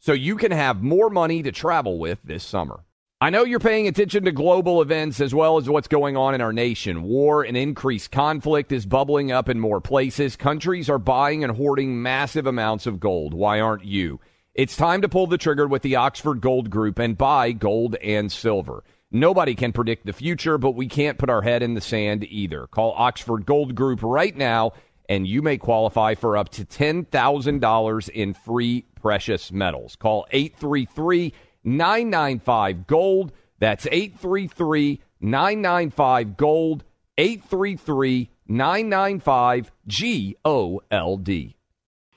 so you can have more money to travel with this summer. I know you're paying attention to global events as well as what's going on in our nation. War and increased conflict is bubbling up in more places. Countries are buying and hoarding massive amounts of gold. Why aren't you? It's time to pull the trigger with the Oxford Gold Group and buy gold and silver. Nobody can predict the future, but we can't put our head in the sand either. Call Oxford Gold Group right now, and you may qualify for up to $10,000 in free precious metals. Call 833 995 Gold. That's 833 995 Gold. 833 995 G O L D.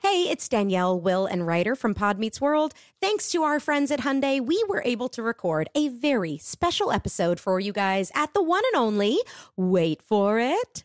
Hey, it's Danielle, Will, and Rider from Pod Meets World. Thanks to our friends at Hyundai, we were able to record a very special episode for you guys at the one and only, wait for it,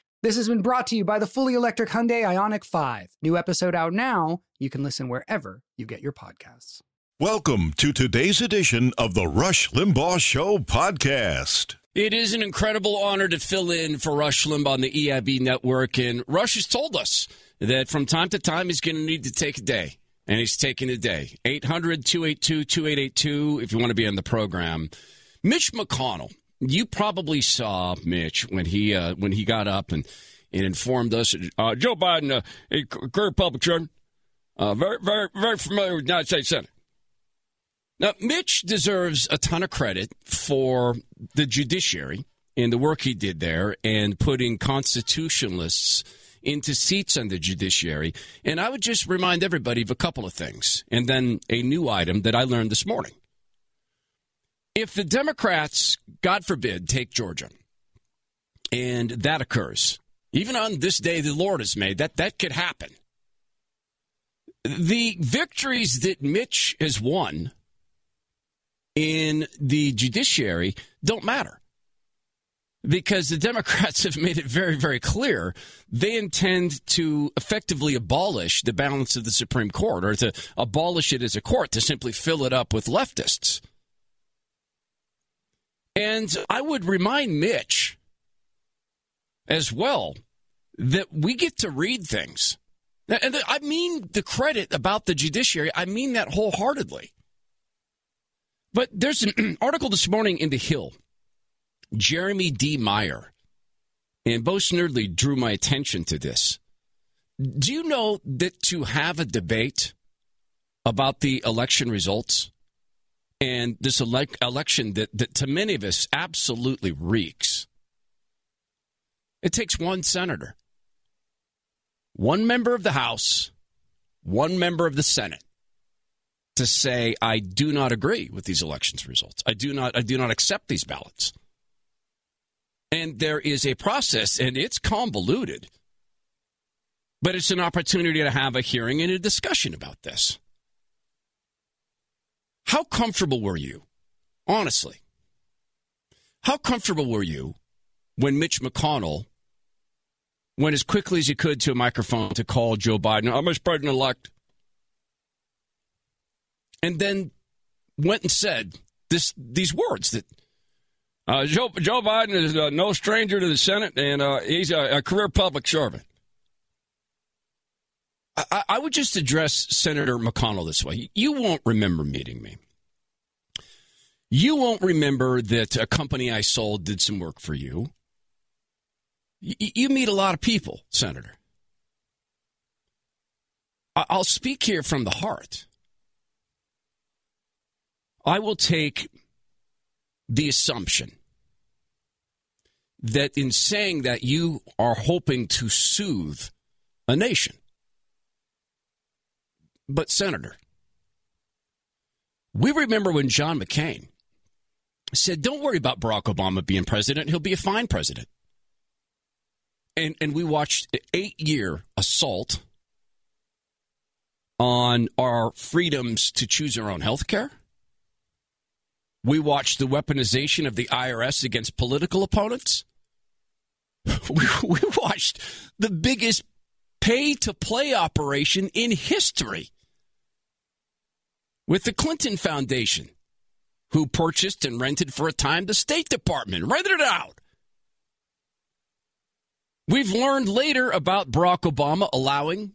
This has been brought to you by the fully electric Hyundai Ioniq 5. New episode out now. You can listen wherever you get your podcasts. Welcome to today's edition of the Rush Limbaugh Show podcast. It is an incredible honor to fill in for Rush Limbaugh on the EIB network. And Rush has told us that from time to time he's going to need to take a day. And he's taking a day. 800 282 2882 if you want to be on the program. Mitch McConnell, you probably saw Mitch when he uh, when he got up and, and informed us uh, Joe Biden, uh, a career public servant, uh, very, very, very familiar with the United States Senate. Now, Mitch deserves a ton of credit for the judiciary and the work he did there and putting constitutionalists into seats on the judiciary. And I would just remind everybody of a couple of things. And then a new item that I learned this morning. If the Democrats, God forbid, take Georgia, and that occurs, even on this day the Lord has made, that, that could happen. The victories that Mitch has won in the judiciary don't matter because the Democrats have made it very, very clear they intend to effectively abolish the balance of the Supreme Court or to abolish it as a court to simply fill it up with leftists. And I would remind Mitch as well that we get to read things. And I mean the credit about the judiciary, I mean that wholeheartedly. But there's an article this morning in The Hill. Jeremy D. Meyer and Bo Snerdley drew my attention to this. Do you know that to have a debate about the election results and this elec election that, that to many of us absolutely reeks, it takes one senator, one member of the House, one member of the Senate to say I do not agree with these elections results. I do not I do not accept these ballots. And there is a process and it's convoluted. But it's an opportunity to have a hearing and a discussion about this. How comfortable were you? Honestly. How comfortable were you when Mitch McConnell went as quickly as he could to a microphone to call Joe Biden, I'm Mr. President elect? and then went and said this these words that uh, Joe, Joe Biden is uh, no stranger to the Senate, and uh, he's a, a, career public servant. I, I would just address Senator McConnell this way. You won't remember meeting me. You won't remember that a company I sold did some work for you. Y- you meet a lot of people, Senator. I- I'll speak here from the heart. I will take the assumption that in saying that you are hoping to soothe a nation. But, Senator, we remember when John McCain said, Don't worry about Barack Obama being president, he'll be a fine president. And, and we watched an eight year assault on our freedoms to choose our own health care. We watched the weaponization of the IRS against political opponents. We, we watched the biggest pay to play operation in history with the Clinton Foundation, who purchased and rented for a time the State Department, rented it out. We've learned later about Barack Obama allowing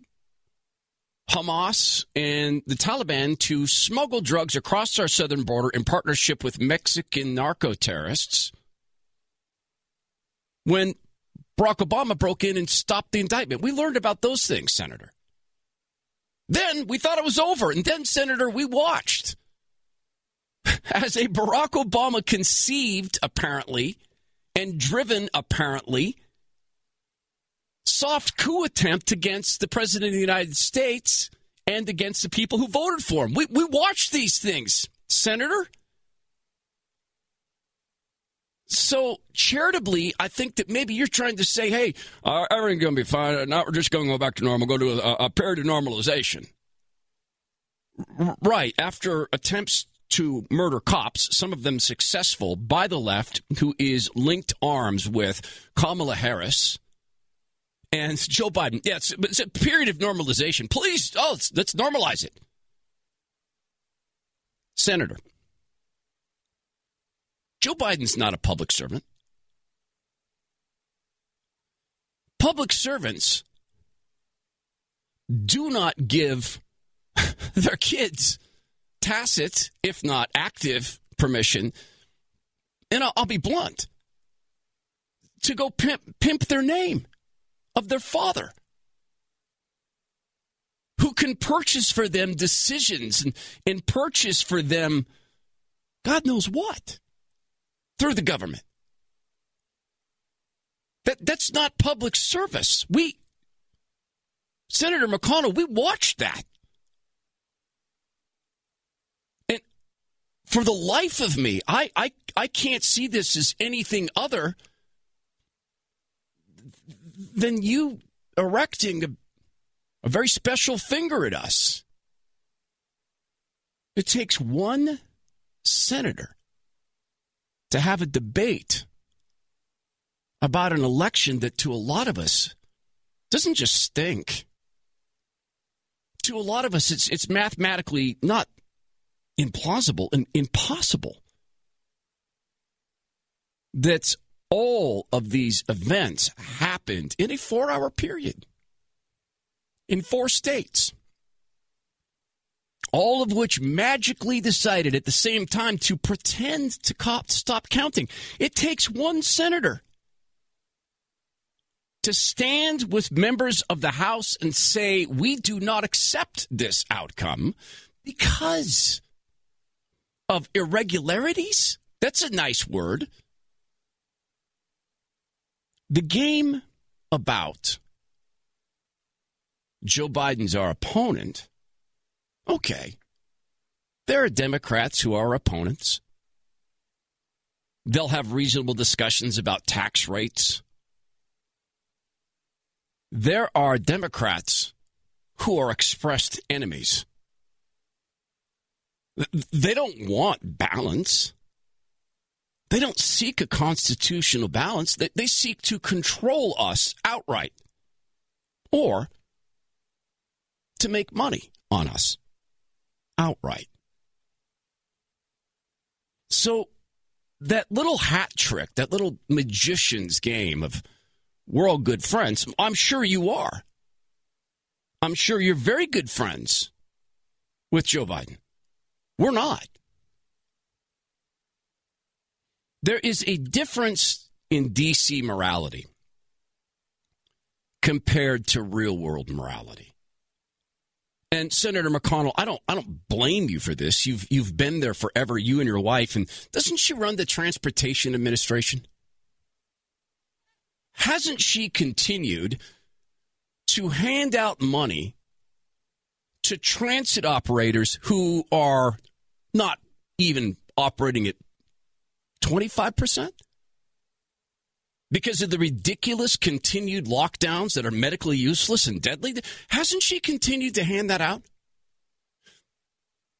Hamas and the Taliban to smuggle drugs across our southern border in partnership with Mexican narco terrorists. When Barack Obama broke in and stopped the indictment. We learned about those things, Senator. Then we thought it was over. And then, Senator, we watched as a Barack Obama conceived, apparently, and driven, apparently, soft coup attempt against the President of the United States and against the people who voted for him. We, we watched these things, Senator. So charitably, I think that maybe you're trying to say, "Hey, uh, everything's going to be fine. Now we're just going to go back to normal. Go to a, a period of normalization." Right after attempts to murder cops, some of them successful by the left, who is linked arms with Kamala Harris and Joe Biden. Yeah, it's, it's a period of normalization. Please, oh, let's normalize it, Senator. Joe Biden's not a public servant. Public servants do not give their kids tacit, if not active, permission. And I'll, I'll be blunt to go pimp, pimp their name of their father who can purchase for them decisions and, and purchase for them God knows what through the government. That that's not public service. We Senator McConnell, we watched that. And for the life of me, I I, I can't see this as anything other than you erecting a, a very special finger at us. It takes one senator to have a debate about an election that to a lot of us doesn't just stink. To a lot of us, it's, it's mathematically not implausible and impossible that all of these events happened in a four hour period in four states all of which magically decided at the same time to pretend to stop counting. It takes one senator to stand with members of the House and say, we do not accept this outcome because of irregularities. That's a nice word. The game about Joe Biden's our opponent Okay. There are Democrats who are opponents. They'll have reasonable discussions about tax rates. There are Democrats who are expressed enemies. They don't want balance. They don't seek a constitutional balance. They, seek to control us outright or to make money on us outright. So that little hat trick, that little magician's game of we're all good friends, I'm sure you are. I'm sure you're very good friends with Joe Biden. We're not. There is a difference in DC morality compared to real world morality. And Senator McConnell, I don't I don't blame you for this. You've you've been there forever, you and your wife, and doesn't she run the transportation administration? Hasn't she continued to hand out money to transit operators who are not even operating at 25%? Because of the ridiculous continued lockdowns that are medically useless and deadly? Hasn't she continued to hand that out?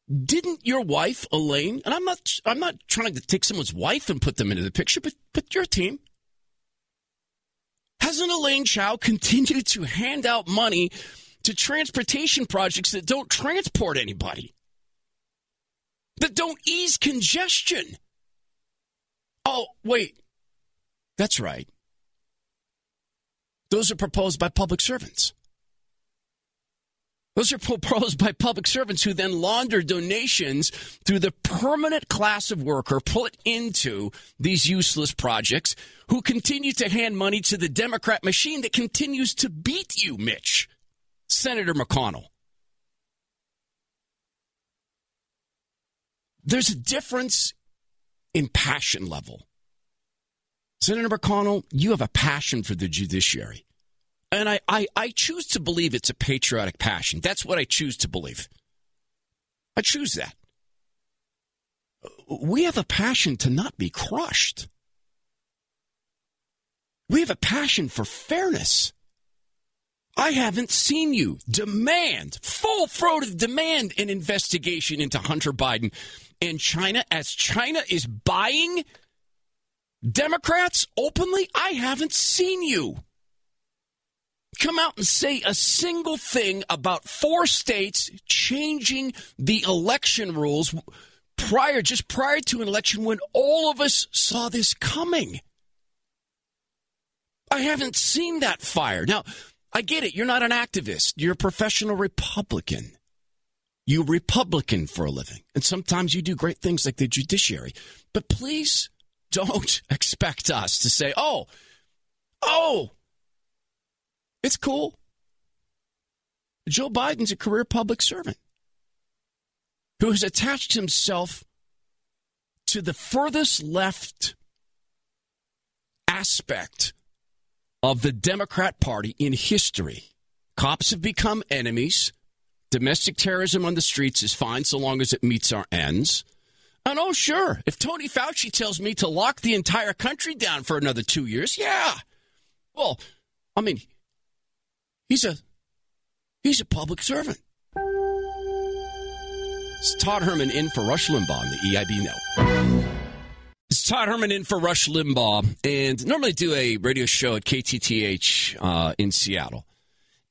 Didn't your wife, Elaine, and I'm not I'm not trying to take someone's wife and put them into the picture, but but your team. Hasn't Elaine Chao continued to hand out money to transportation projects that don't transport anybody? That don't ease congestion? Oh, wait. That's right. Those are proposed by public servants. Those are proposed by public servants who then launder donations through the permanent class of worker put into these useless projects who continue to hand money to the Democrat machine that continues to beat you, Mitch. Senator McConnell. There's a difference in passion level. Senator McConnell, you have a passion for the judiciary. And I, I, I choose to believe it's a patriotic passion. That's what I choose to believe. I choose that. We have a passion to not be crushed. We have a passion for fairness. I haven't seen you demand, full throated demand an investigation into Hunter Biden and China as China is buying Democrats openly. I haven't seen you come out and say a single thing about four states changing the election rules prior, just prior to an election when all of us saw this coming. I haven't seen that fire. Now, I get it. You're not an activist. You're a professional Republican. You Republican for a living. And sometimes you do great things like the judiciary. But please don't expect us to say, oh, oh, it's cool. Joe Biden's a career public servant who has attached himself to the furthest left aspect of the Democrat Party in history. Cops have become enemies. Domestic terrorism on the streets is fine so long as it meets our ends. Oh, sure, if Tony Fauci tells me to lock the entire country down for another two years, yeah. Well, I mean, he's a he's a public servant. It's Todd Herman in for Rush Limbaugh on the EIB Network. It's Todd Herman in for Rush Limbaugh, and normally do a radio show at KTTH uh, in Seattle.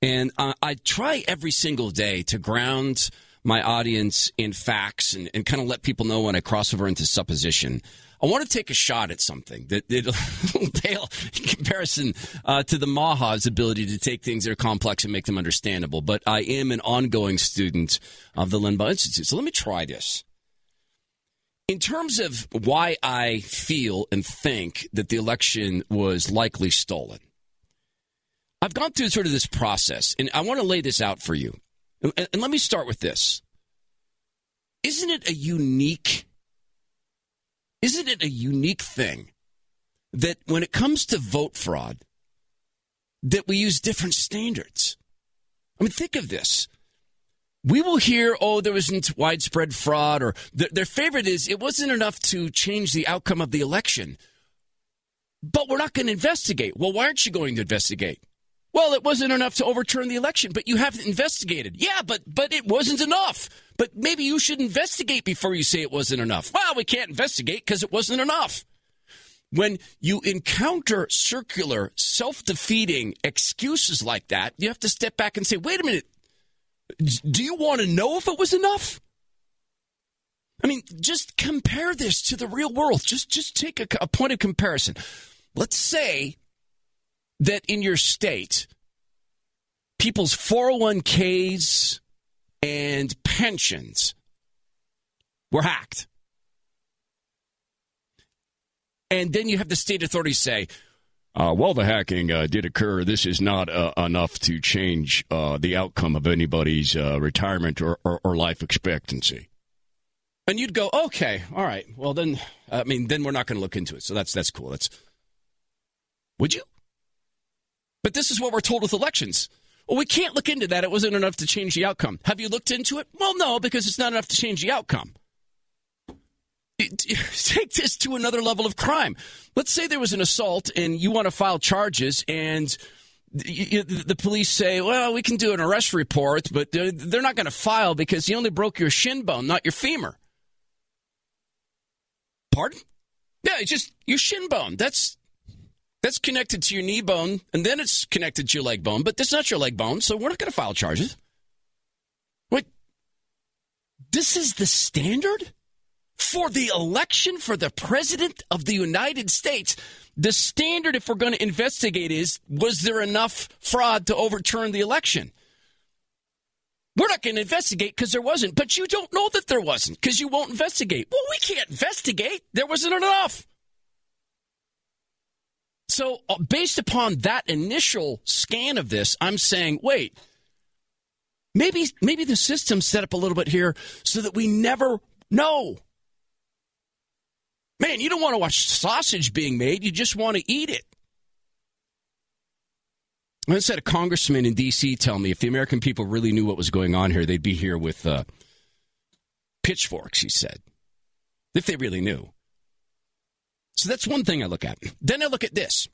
And uh, I try every single day to ground my audience in facts and, and kind of let people know when I cross over into supposition. I want to take a shot at something that it'll pale in comparison uh, to the Maha's ability to take things that are complex and make them understandable. But I am an ongoing student of the Limbaugh Institute. So let me try this. In terms of why I feel and think that the election was likely stolen, I've gone through sort of this process, and I want to lay this out for you. And let me start with this. Isn't it a unique isn't it a unique thing that when it comes to vote fraud that we use different standards? I mean think of this. We will hear, oh, there wasn't widespread fraud, or th- their favorite is it wasn't enough to change the outcome of the election. But we're not going to investigate. Well, why aren't you going to investigate? Well, it wasn't enough to overturn the election, but you haven't investigated. Yeah, but but it wasn't enough. But maybe you should investigate before you say it wasn't enough. Well, we can't investigate because it wasn't enough. When you encounter circular, self-defeating excuses like that, you have to step back and say, "Wait a minute. Do you want to know if it was enough?" I mean, just compare this to the real world. Just just take a, a point of comparison. Let's say that in your state, people's 401ks and pensions were hacked. And then you have the state authorities say, Uh, while the hacking uh, did occur, this is not uh, enough to change uh, the outcome of anybody's uh, retirement or, or, or life expectancy. And you'd go, okay, all right. Well, then, I mean, then we're not going to look into it. So that's that's cool. That's would you? But this is what we're told with elections. Well, we can't look into that. It wasn't enough to change the outcome. Have you looked into it? Well, no, because it's not enough to change the outcome. Take this to another level of crime. Let's say there was an assault and you want to file charges, and the police say, well, we can do an arrest report, but they're not going to file because you only broke your shin bone, not your femur. Pardon? Yeah, it's just your shin bone. That's that's connected to your knee bone, and then it's connected to your leg bone, but that's not your leg bone, so we're not going to file charges. Wait, this is the standard for the election for the president of the United States. The standard, if we're going to investigate, is was there enough fraud to overturn the election? We're not going to investigate because there wasn't, but you don't know that there wasn't because you won't investigate. Well, we can't investigate. There wasn't enough. So, uh, based upon that initial scan of this, I'm saying, wait, maybe maybe the system's set up a little bit here so that we never know. Man, you don't want to watch sausage being made, you just want to eat it. I once had a congressman in D.C. tell me if the American people really knew what was going on here, they'd be here with uh, pitchforks, he said. If they really knew. So that's one thing I look at. Then I look at this.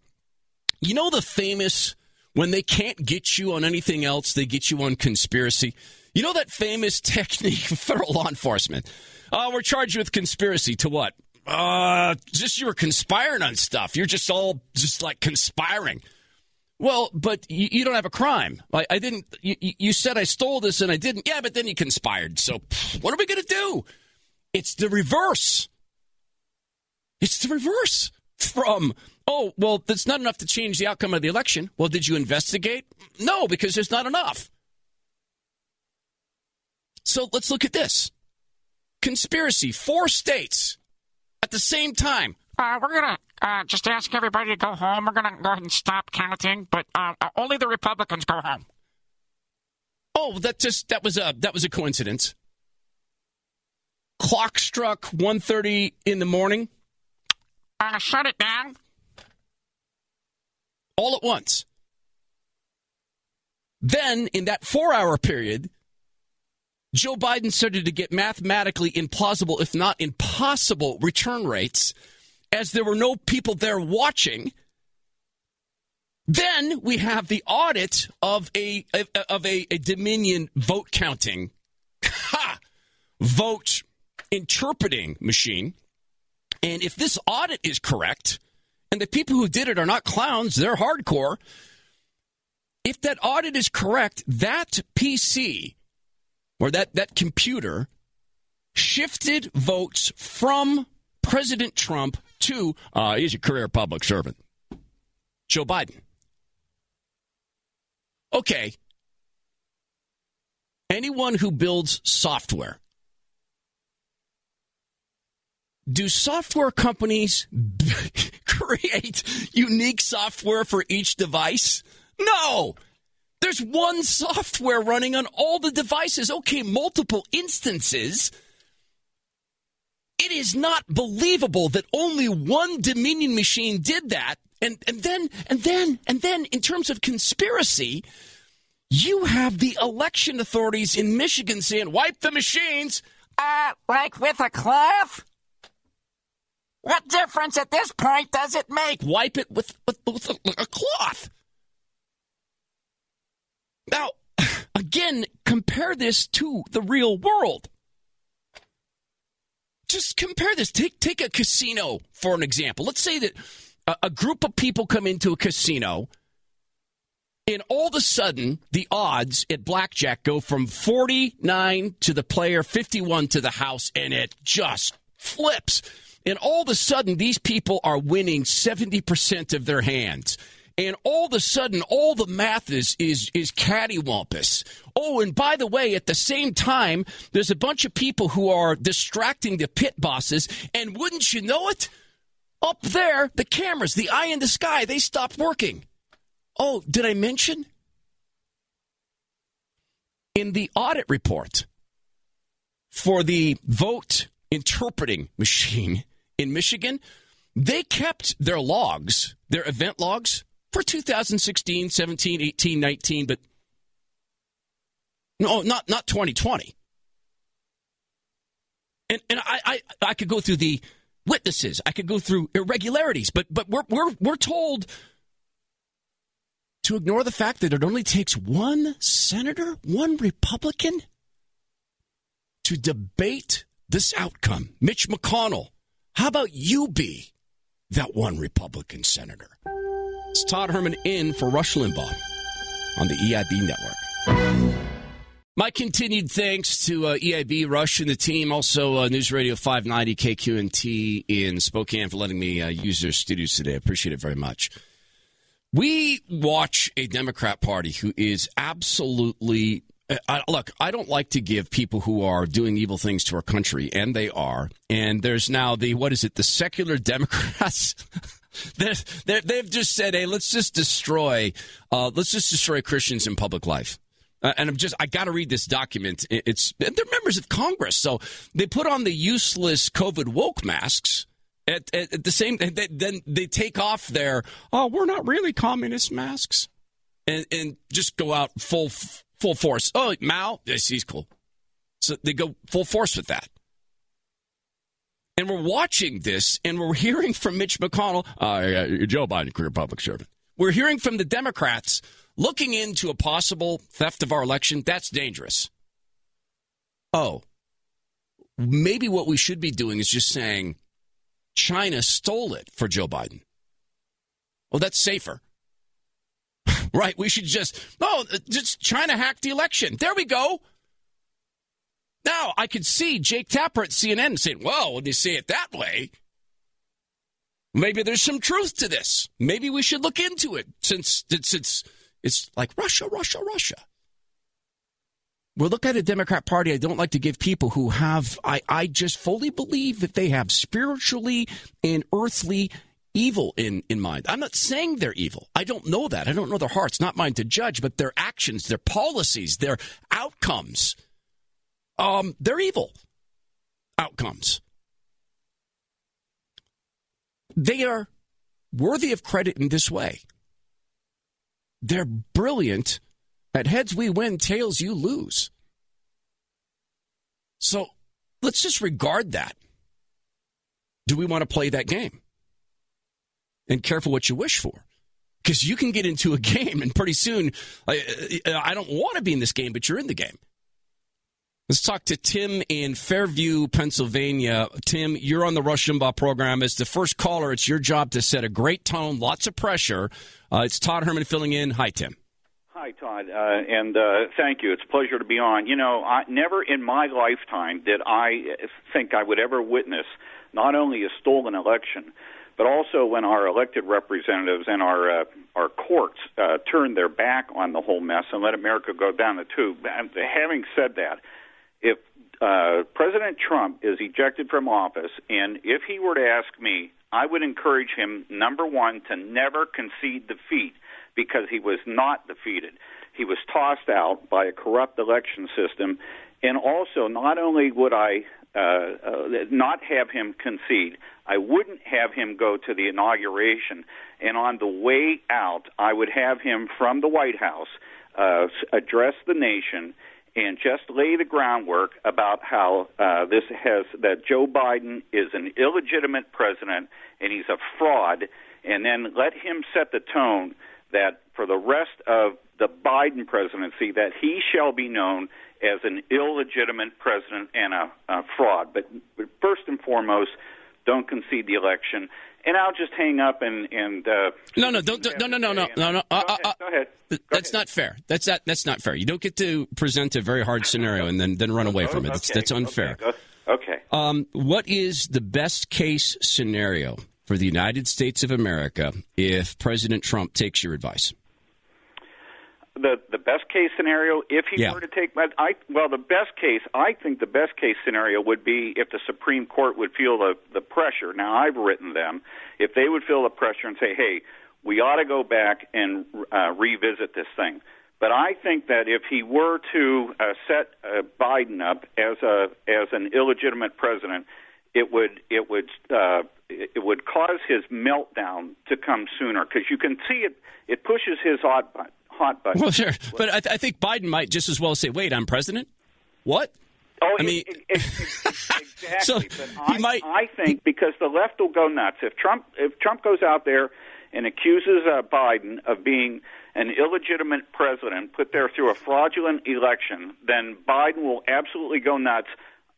You know the famous when they can't get you on anything else, they get you on conspiracy. You know that famous technique of federal law enforcement. Oh, we're charged with conspiracy to what? Uh, just you were conspiring on stuff. You're just all just like conspiring. Well, but you, you don't have a crime. I, I didn't. You, you, said I stole this and I didn't. Yeah, but then you conspired. So what are we going to do? It's the reverse. It's the reverse from oh well, that's not enough to change the outcome of the election. Well, did you investigate? No, because there's not enough. So let's look at this conspiracy. Four states at the same time. Uh, we're gonna uh, just ask everybody to go home. We're going to go ahead and stop counting, but uh, only the Republicans go home. Oh, that just that was a that was a coincidence. Clock struck 1.30 in the morning. Uh, shut it down. All at once. Then, in that four-hour period, Joe Biden started to get mathematically implausible, if not impossible, return rates as there were no people there watching. Then we have the audit of a of a, a Dominion vote counting, ha, vote interpreting machine. And if this audit is correct, and the people who did it are not clowns, they're hardcore. If that audit is correct, that PC or that, that computer shifted votes from President Trump to, uh, he's a career public servant, Joe Biden. Okay. Anyone who builds software, do software companies create unique software for each device? No. There's one software running on all the devices. Okay, multiple instances it is not believable that only one Dominion machine did that. And, and then, and then, and then, in terms of conspiracy, you have the election authorities in Michigan saying, wipe the machines. Uh, like with a cloth? What difference at this point does it make? Wipe it with, with, with a, a cloth. Now, again, compare this to the real world just compare this. Take take a casino for an example. Let's say that a, a group of people come into a casino, and all of a sudden the odds at blackjack go from forty nine to the player, fifty one to the house, and it just flips. And all of a sudden, these people are winning 70% of their hands and all of a sudden all the math is is is cattywampus. Oh, and by the way, at the same time, there's a bunch of people who are distracting the pit bosses, and wouldn't you know it? Up there, the cameras, the eye in the sky, they stopped working. Oh, did I mention? In the audit report for the vote interpreting machine in Michigan, they kept their logs, their event logs for 2016, 17, 18, 19, but no, not not 2020. And and I I, I could go through the witnesses. I could go through irregularities, but but we're we're we're told to ignore the fact that it only takes one senator, one Republican to debate this outcome. Mitch McConnell, how about you be that one Republican senator? It's Todd Herman in for Rush Limbaugh on the EIB network. My continued thanks to uh, EIB, Rush, and the team. Also, uh, News Radio 590 KQNT in Spokane for letting me uh, use their studios today. I appreciate it very much. We watch a Democrat Party who is absolutely. I, look, I don't like to give people who are doing evil things to our country, and they are. And there's now the, what is it, the secular Democrats. they're, they've just said, hey, let's just destroy, uh, let's just destroy Christians in public life. Uh, and I'm just, I got to read this document. It- It's, they're members of Congress. So they put on the useless COVID woke masks. At, at, at the same, they, then they take off their, oh, we're not really communist masks, and and just go out full full force. Oh, Mao, yes, he's cool. So they go full force with that. And we're watching this, and we're hearing from Mitch McConnell, uh, Joe Biden, career public servant. We're hearing from the Democrats looking into a possible theft of our election. That's dangerous. Oh, maybe what we should be doing is just saying China stole it for Joe Biden. Well, that's safer. Right? We should just, oh, just China hacked the election. There we go. Now, I could see Jake Tapper at CNN saying, well, when you say it that way, maybe there's some truth to this. Maybe we should look into it since it's, it's, it's like Russia, Russia, Russia. Well, look at a Democrat Party. I don't like to give people who have, I, I just fully believe that they have spiritually and earthly evil in, in mind. I'm not saying they're evil. I don't know that. I don't know their hearts, not mine to judge, but their actions, their policies, their outcomes, um, they're evil outcomes. They are worthy of credit in this way. They're brilliant at heads we win, tails you lose. So let's just regard that. Do we want to play that game? And careful what you wish for. Because you can get into a game and pretty soon, I, I don't want to be in this game, but you're in the game. Let's talk to Tim in Fairview, Pennsylvania. Tim, you're on the Rush Limbaugh program. As the first caller, it's your job to set a great tone, lots of pressure. Uh, it's Todd Herman filling in. Hi, Tim. Hi, Todd, uh, and uh, thank you. It's a pleasure to be on. You know, I, never in my lifetime did I think I would ever witness not only a stolen election, but also when our elected representatives and our uh, our courts uh, turned their back on the whole mess and let America go down the tube. And having said that, if uh, President Trump is ejected from office, and if he were to ask me, I would encourage him, number one, to never concede defeat because he was not defeated. He was tossed out by a corrupt election system. And also, not only would I uh, uh, not have him concede, I wouldn't have him go to the inauguration. And on the way out, I would have him from the White House uh, address the nation and just lay the groundwork about how uh, this has that Joe Biden is an illegitimate president and he's a fraud, and then let him set the tone that for the rest of the Biden presidency that he shall be known as an illegitimate president and a, a fraud. But, but first and foremost, don't concede the election. And I'll just hang up and and uh, no no don't, don't no no no no no no. Uh, go, ahead, go ahead. Go that's ahead. not fair. That's not that's not fair. You don't get to present a very hard scenario and then then run away from it. That's, Okay, that's unfair. Okay. okay. Um, what is the best case scenario for the United States of America if President Trump takes your advice? The the best case scenario if he Yeah. were to take I well the best case I think the best case scenario would be if the Supreme Court would feel the the pressure. Now I've written them if they would feel the pressure and say, "Hey, we ought to go back and uh, revisit this thing." But I think that if he were to uh, set uh, Biden up as a as an illegitimate president, it would it would uh, it it would cause his meltdown to come sooner because you can see it. It pushes his hot button. Well, sure, but I, th- I think Biden might just as well say, "Wait, I'm president." What? Oh, I mean- it- it- it- exactly. So, but he might- I think because the left will go nuts if Trump if Trump goes out there and accuses uh, Biden of being an illegitimate president put there through a fraudulent election, then Biden will absolutely go nuts.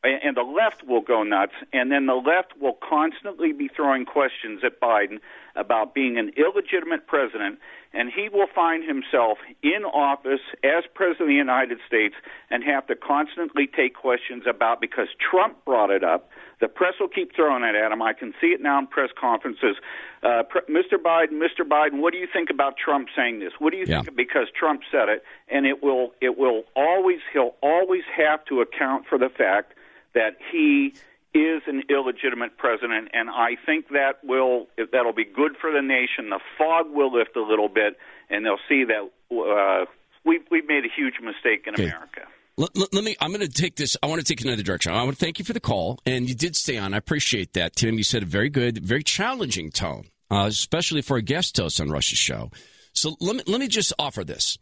And the left will go nuts, and then the left will constantly be throwing questions at Biden about being an illegitimate president, and he will find himself in office as president of the United States and have to constantly take questions about because Trump brought it up. The press will keep throwing it at him. I can see it now in press conferences. Uh, pre- Mr. Biden, Mr. Biden, what do you think about Trump saying this? What do you Yeah. think? Because Trump said it, and it will it will always he'll always have to account for the fact that he is an illegitimate president, and I think that will that'll be good for the nation. The fog will lift a little bit, and they'll see that uh, we we've made a huge mistake in Okay. America. Let, let- me. I'm going to take this. I want to take another direction. I want to thank you for the call, and you did stay on. I appreciate that, Tim. You said a very good, very challenging tone, uh, especially for a guest host on Rush's show. So let me let me just offer this.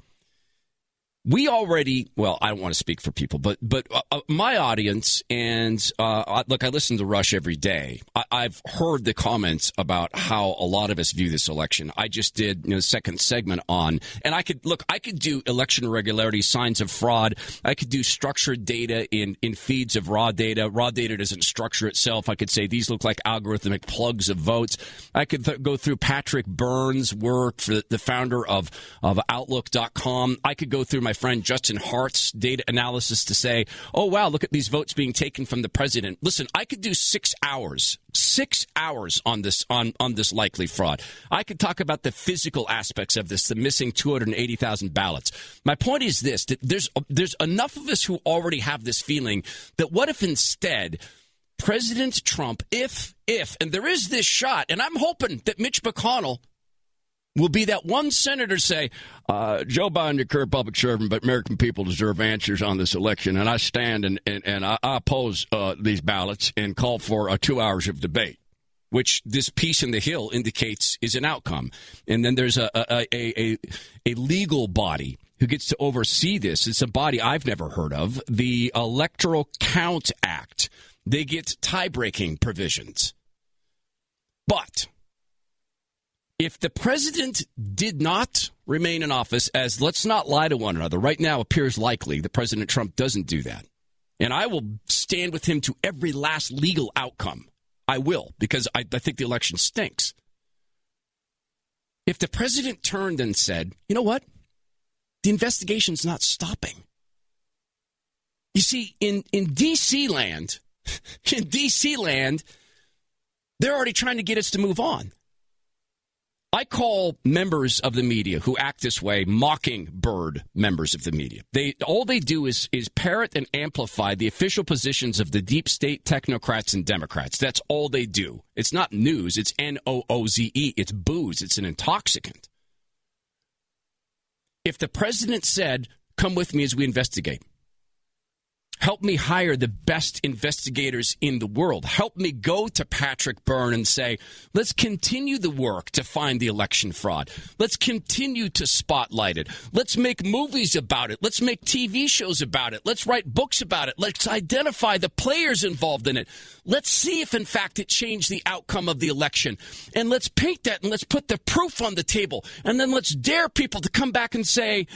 We already, well, I don't want to speak for people, but but uh, uh, my audience and uh, look, I listen to Rush every day. I, I've heard the comments about how a lot of us view this election. I just did you know second segment on, and I could look, I could do election irregularity, signs of fraud. I could do structured data in in feeds of raw data. Raw data doesn't structure itself. I could say these look like algorithmic plugs of votes. I could th- go through Patrick Byrne's work for the, the founder of of Outlook.com. I could go through my friend Justin Hart's data analysis to say, oh wow, look at these votes being taken from the president. Listen, I could do six hours, six hours on this on on this likely fraud. I could talk about the physical aspects of this, the missing two hundred eighty thousand ballots. My point is this: that there's there's enough of us who already have this feeling that what if instead President Trump, if, if, and there is this shot, and I'm hoping that Mitch McConnell will be that one senator say, uh, Joe Biden, your current public servant, but American people deserve answers on this election, and I stand and, and, and I, oppose uh, these ballots and call for uh, two hours of debate. Which this piece in the Hill indicates is an outcome, and then there's a a, a, a a legal body who gets to oversee this. It's a body I've never heard of, the Electoral Count Act. They get tie breaking provisions. But if the president did not remain in office, as let's not lie to one another, right now appears likely that President Trump doesn't do that. And I will stand with him to every last legal outcome. I will, because I, I think the election stinks. If the president turned and said, you know what? The investigation's not stopping. You see, in, in DC land, in DC land, they're already trying to get us to move on. I call members of the media who act this way mockingbird members of the media. They all they do is is parrot and amplify the official positions of the deep state technocrats and Democrats. That's all they do. It's not news. It's N O O Z E. It's booze. It's an intoxicant. If the president said, "Come with me as we investigate," Help me hire the best investigators in the world. Help me go to Patrick Byrne and say, let's continue the work to find the election fraud. Let's continue to spotlight it. Let's make movies about it. Let's make TV shows about it. Let's write books about it. Let's identify the players involved in it. Let's see if, in fact, it changed the outcome of the election. And let's paint that and let's put the proof on the table. And then let's dare people to come back and say,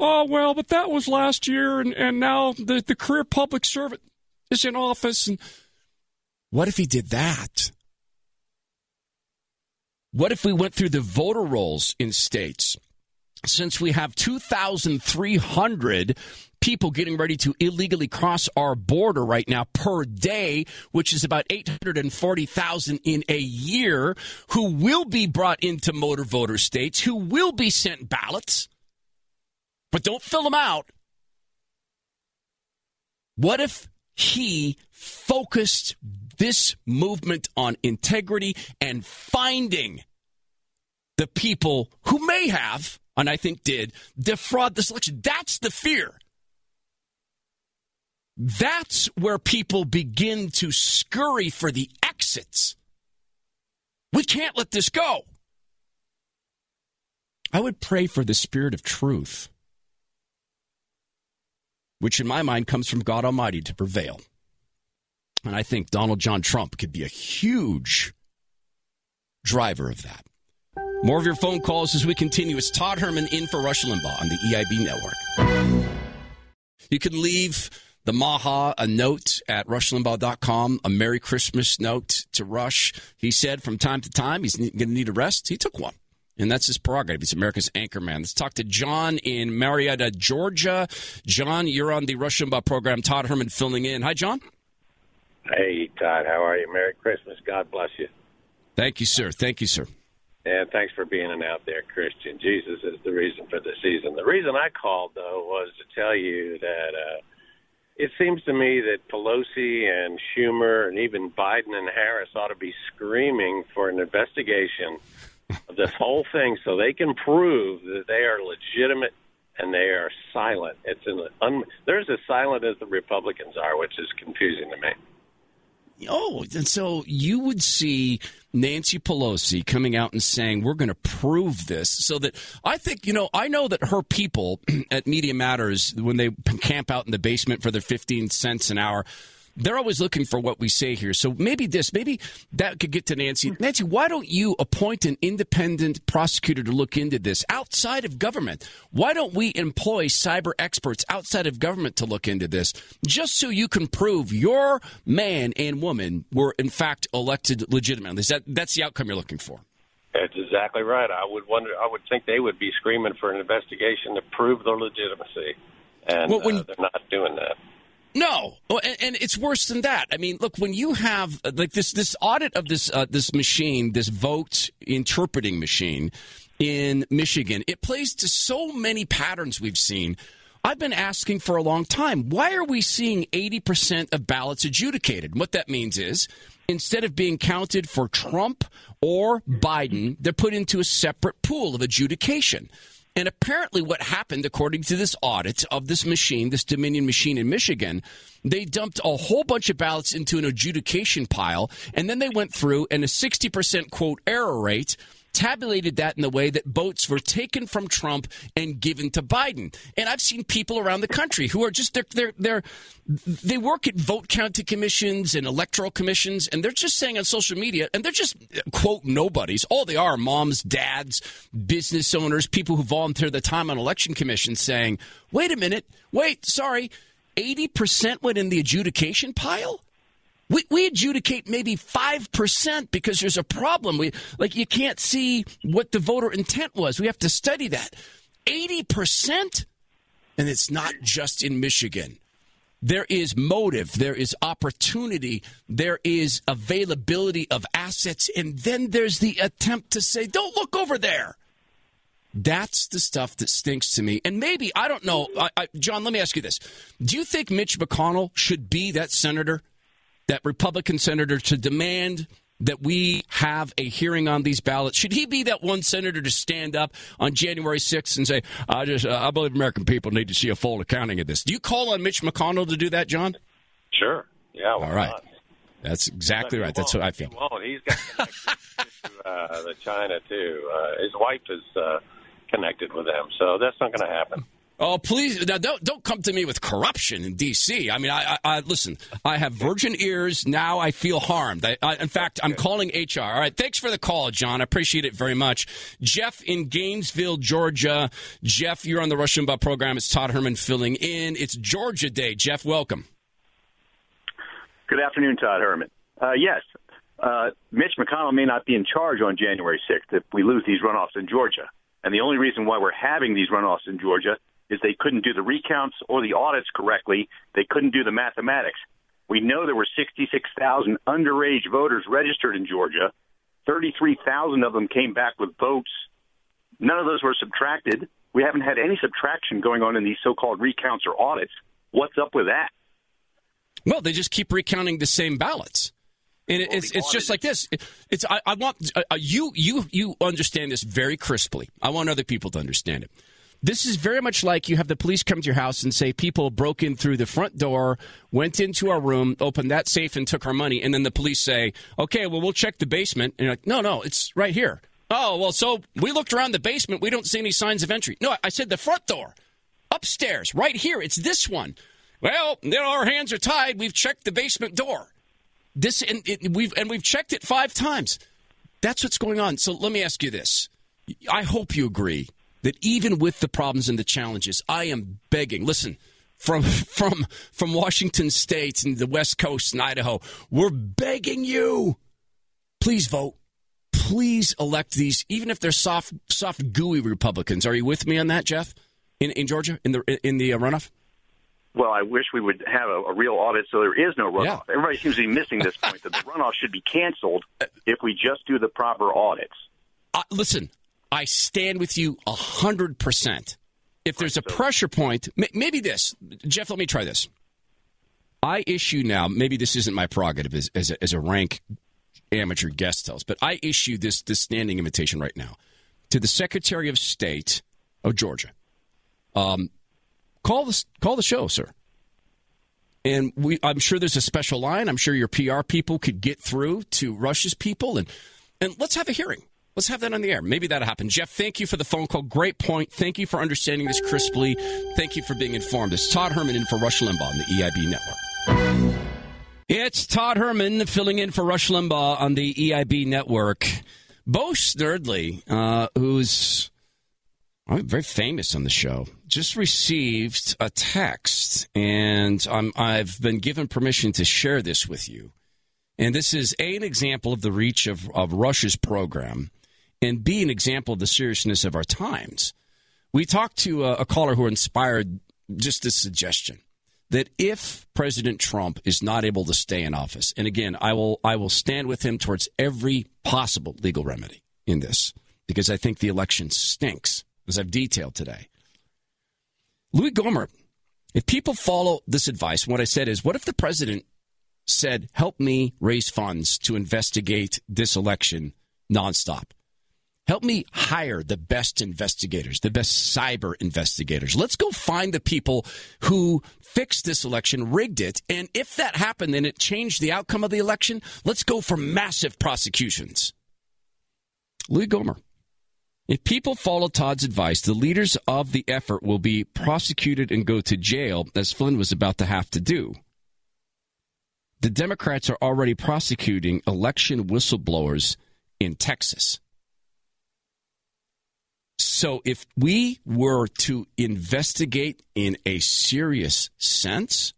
oh well but that was last year and, and now the, the career public servant is in office and what if he did that? What if we went through the voter rolls in states? Since we have 2300 people getting ready to illegally cross our border right now per day which is about 840,000 in a year who will be brought into motor voter states who will be sent ballots but don't fill them out. What if he focused this movement on integrity and finding the people who may have, and I think did, defraud the election? That's the fear. That's where people begin to scurry for the exits. We can't let this go. I would pray for the spirit of truth, which in my mind comes from God Almighty to prevail. And I think Donald John Trump could be a huge driver of that. More of your phone calls as we continue. It's Todd Herman in for Rush Limbaugh on the EIB network. You can leave the Maha a note at rushlimbaugh.com, a Merry Christmas note to Rush. He said from time to time he's going to need a rest. He took one. And that's his prerogative. He's America's anchor man. Let's talk to John in Marietta, Georgia. John, you're on the Rush Limbaugh program. Todd Herman filling in. Hi, John. Hey, Todd. How are you? Merry Christmas. God bless you. Thank you, sir. Thank you, sir. And thanks for being an out there Christian. Jesus is the reason for the season. The reason I called, though, was to tell you that uh, it seems to me that Pelosi and Schumer and even Biden and Harris ought to be screaming for an investigation of this whole thing so they can prove that they are legitimate and they are silent. It's an un, they're as silent as the Republicans are, which is confusing to me. Oh, and so you would see Nancy Pelosi coming out and saying, We're going to prove this. So that I think, you know, I know that her people at Media Matters, when they camp out in the basement for their 15 cents an hour, they're always looking for what we say here. So maybe this, maybe that could get to Nancy. Nancy, why don't you appoint an independent prosecutor to look into this outside of government? Why don't we employ cyber experts outside of government to look into this just so you can prove your man and woman were in fact elected legitimately? Is that that's the outcome you're looking for? That's exactly right. I would wonder. I would think they would be screaming for an investigation to prove their legitimacy, and well, when, uh, they're not doing that. No, and, and, it's worse than that. I mean, look, when you have uh, like this this audit of this uh, this machine, this vote interpreting machine in Michigan, it plays to so many patterns we've seen. I've been asking for a long time. Why are we seeing 80% of ballots adjudicated? What that means is instead of being counted for Trump or Biden, they're put into a separate pool of adjudication. And apparently, what happened, according to this audit of this machine, this Dominion machine in Michigan, they dumped a whole bunch of ballots into an adjudication pile, and then they went through and a 60% quote error rate tabulated that in the way that votes were taken from Trump and given to Biden. And I've seen people around the country who are just they're they're, they're they work at vote counting commissions and electoral commissions, and they're just saying on social media, and they're just quote nobodies. All they are moms, dads, business owners, people who volunteer the time on election commissions, saying, "Wait a minute, wait, sorry." 80% went in the adjudication pile? We, we adjudicate maybe 5% because there's a problem. We, like, you can't see what the voter intent was. We have to study that. 80%? And it's not just in Michigan. There is motive, there is opportunity, there is availability of assets, and then there's the attempt to say, don't look over there. That's the stuff that stinks to me. And maybe, I don't know, I, I, John, let me ask you this. Do you think Mitch McConnell should be that senator that Republican senator to demand that we have a hearing on these ballots? Should he be that one senator to stand up on January 6th and say, "I just uh, I believe American people need to see a full accounting of this"? Do you call on Mitch McConnell to do that, John? Sure. Yeah. All right. Not? That's exactly right. That's what I feel. He won't. He's got connections to uh, the China too. Uh, his wife is uh, connected with them, so that's not going to happen. Oh, please now don't don't come to me with corruption in D.C. I mean, I, I, I listen. I have virgin ears now. I feel harmed. I, I, in fact, I'm calling HR. All right, thanks for the call, John. I appreciate it very much. Jeff in Gainesville, Georgia. Jeff, you're on the Rush Limbaugh program. It's Todd Herman filling in. It's Georgia Day. Jeff, welcome. Good afternoon, Todd Herman. Uh, yes, uh, Mitch McConnell may not be in charge on January 6th if we lose these runoffs in Georgia. And the only reason why we're having these runoffs in Georgia is they couldn't do the recounts or the audits correctly. They couldn't do the mathematics. We know there were 66,000 underage voters registered in Georgia. 33,000 of them came back with votes. None of those were subtracted. We haven't had any subtraction going on in these so-called recounts or audits. What's up with that? Well, they just keep recounting the same ballots. And it, it's it's just like this. It's I, I want uh, you you you understand this very crisply. I want other people to understand it. This is very much like you have the police come to your house and say people broke in through the front door, went into our room, opened that safe, and took our money. And then the police say, "Okay, well we'll check the basement." And you're like, "No, no, it's right here." Oh well, so we looked around the basement. We don't see any signs of entry. No, I said the front door, upstairs, right here. It's this one. Well, you know, our hands are tied. We've checked the basement door. This and it, we've and we've checked it five times. That's what's going on. So let me ask you this. I hope you agree that even with the problems and the challenges, I am begging. Listen, from from from Washington State and the West Coast and Idaho, we're begging you. Please vote. Please elect these, even if they're soft, soft, gooey Republicans. Are you with me on that, Jeff? In in Georgia, in the in the uh, runoff. Well, I wish we would have a, a real audit so there is no runoff. Yeah. Everybody seems to be missing this point that the runoff should be canceled if we just do the proper audits. Uh, listen, I stand with you 100%. If there's a pressure point, maybe this. Jeff, let me try this. I issue now, maybe this isn't my prerogative as, as, a, as a rank amateur guest host, but I issue this, this standing invitation right now to the Secretary of State of Georgia. Um, call the call the show, sir. And we, I'm sure there's a special line. I'm sure your PR people could get through to Rush's people, and and let's have a hearing. Let's have that on the air. Maybe that'll happen. Jeff, thank you for the phone call. Great point. Thank you for understanding this crisply. Thank you for being informed. It's Todd Herman in for Rush Limbaugh on the EIB network. It's Todd Herman filling in for Rush Limbaugh on the EIB network. Bo Snerdley, uh, who's very famous on the show, just received a text, and I'm, I've been given permission to share this with you. And this is A, an example of the reach of, of Rush's program, and be an example of the seriousness of our times. We talked to a, a caller who inspired just this suggestion that if President Trump is not able to stay in office, and again, I will I will stand with him towards every possible legal remedy in this because I think the election stinks, as I've detailed today. Louis Gohmert, if people follow this advice, what I said is, what if the president said, help me raise funds to investigate this election nonstop? Help me hire the best investigators, the best cyber investigators. Let's go find the people who fixed this election, rigged it, and if that happened and it changed the outcome of the election, let's go for massive prosecutions. Louis Gohmert. If people follow Todd's advice, the leaders of the effort will be prosecuted and go to jail, as Flynn was about to have to do. The Democrats are already prosecuting election whistleblowers in Texas. So if we were to investigate in a serious sense,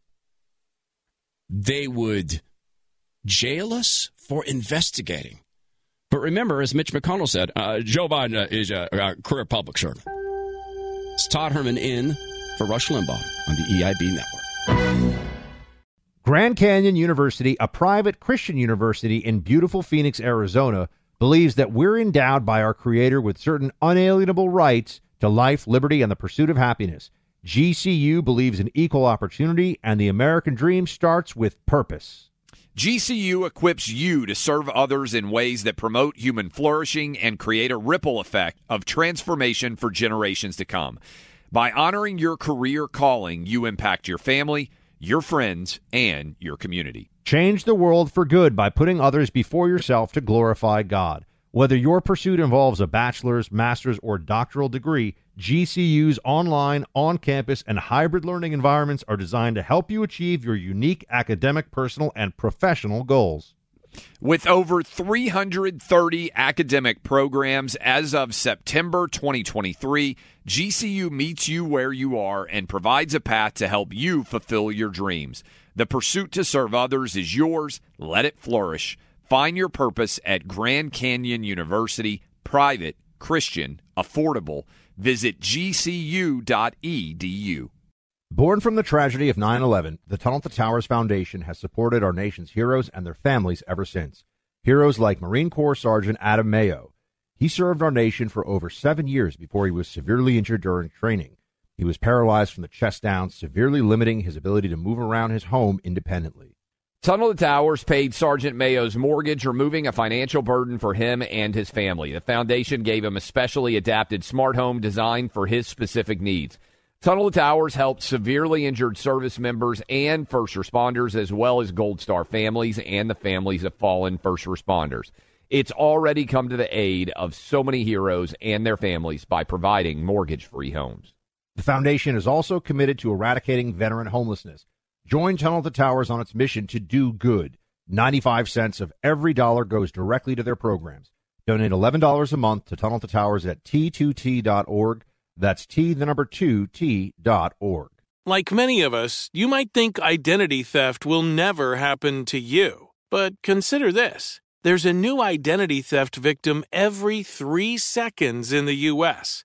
they would jail us for investigating. But remember, as Mitch McConnell said, uh, Joe Biden uh, is a, a, career public servant. It's Todd Herman in for Rush Limbaugh on the EIB network. Grand Canyon University, a private Christian university in beautiful Phoenix, Arizona, believes that we're endowed by our Creator with certain unalienable rights to life, liberty, and the pursuit of happiness. GCU believes in equal opportunity, and the American dream starts with purpose. GCU equips you to serve others in ways that promote human flourishing and create a ripple effect of transformation for generations to come. By honoring your career calling, you impact your family, your friends, and your community. Change the world for good by putting others before yourself to glorify God. Whether your pursuit involves a bachelor's, master's, or doctoral degree, GCU's online, on campus, and hybrid learning environments are designed to help you achieve your unique academic, personal, and professional goals. With over 330 academic programs as of September 2023, GCU meets you where you are and provides a path to help you fulfill your dreams. The pursuit to serve others is yours. Let it flourish. Find your purpose at Grand Canyon University, private, Christian, affordable. Visit gcu.edu. Born from the tragedy of 9 11, the Tunnel to Towers Foundation has supported our nation's heroes and their families ever since. Heroes like Marine Corps Sergeant Adam Mayo. He served our nation for over seven years before he was severely injured during training. He was paralyzed from the chest down, severely limiting his ability to move around his home independently. Tunnel to Towers paid Sergeant Mayo's mortgage, removing a financial burden for him and his family. The foundation gave him a specially adapted smart home designed for his specific needs. Tunnel to Towers helped severely injured service members and first responders, as well as Gold Star families and the families of fallen first responders. It's already come to the aid of so many heroes and their families by providing mortgage free homes. The foundation is also committed to eradicating veteran homelessness. Join Tunnel to Towers on its mission to do good. 95 cents of every dollar goes directly to their programs. Donate $11 a month to Tunnel to Towers at t2t.org. That's T, the number two, T dot org. Like many of us, you might think identity theft will never happen to you. But consider this there's a new identity theft victim every three seconds in the U.S.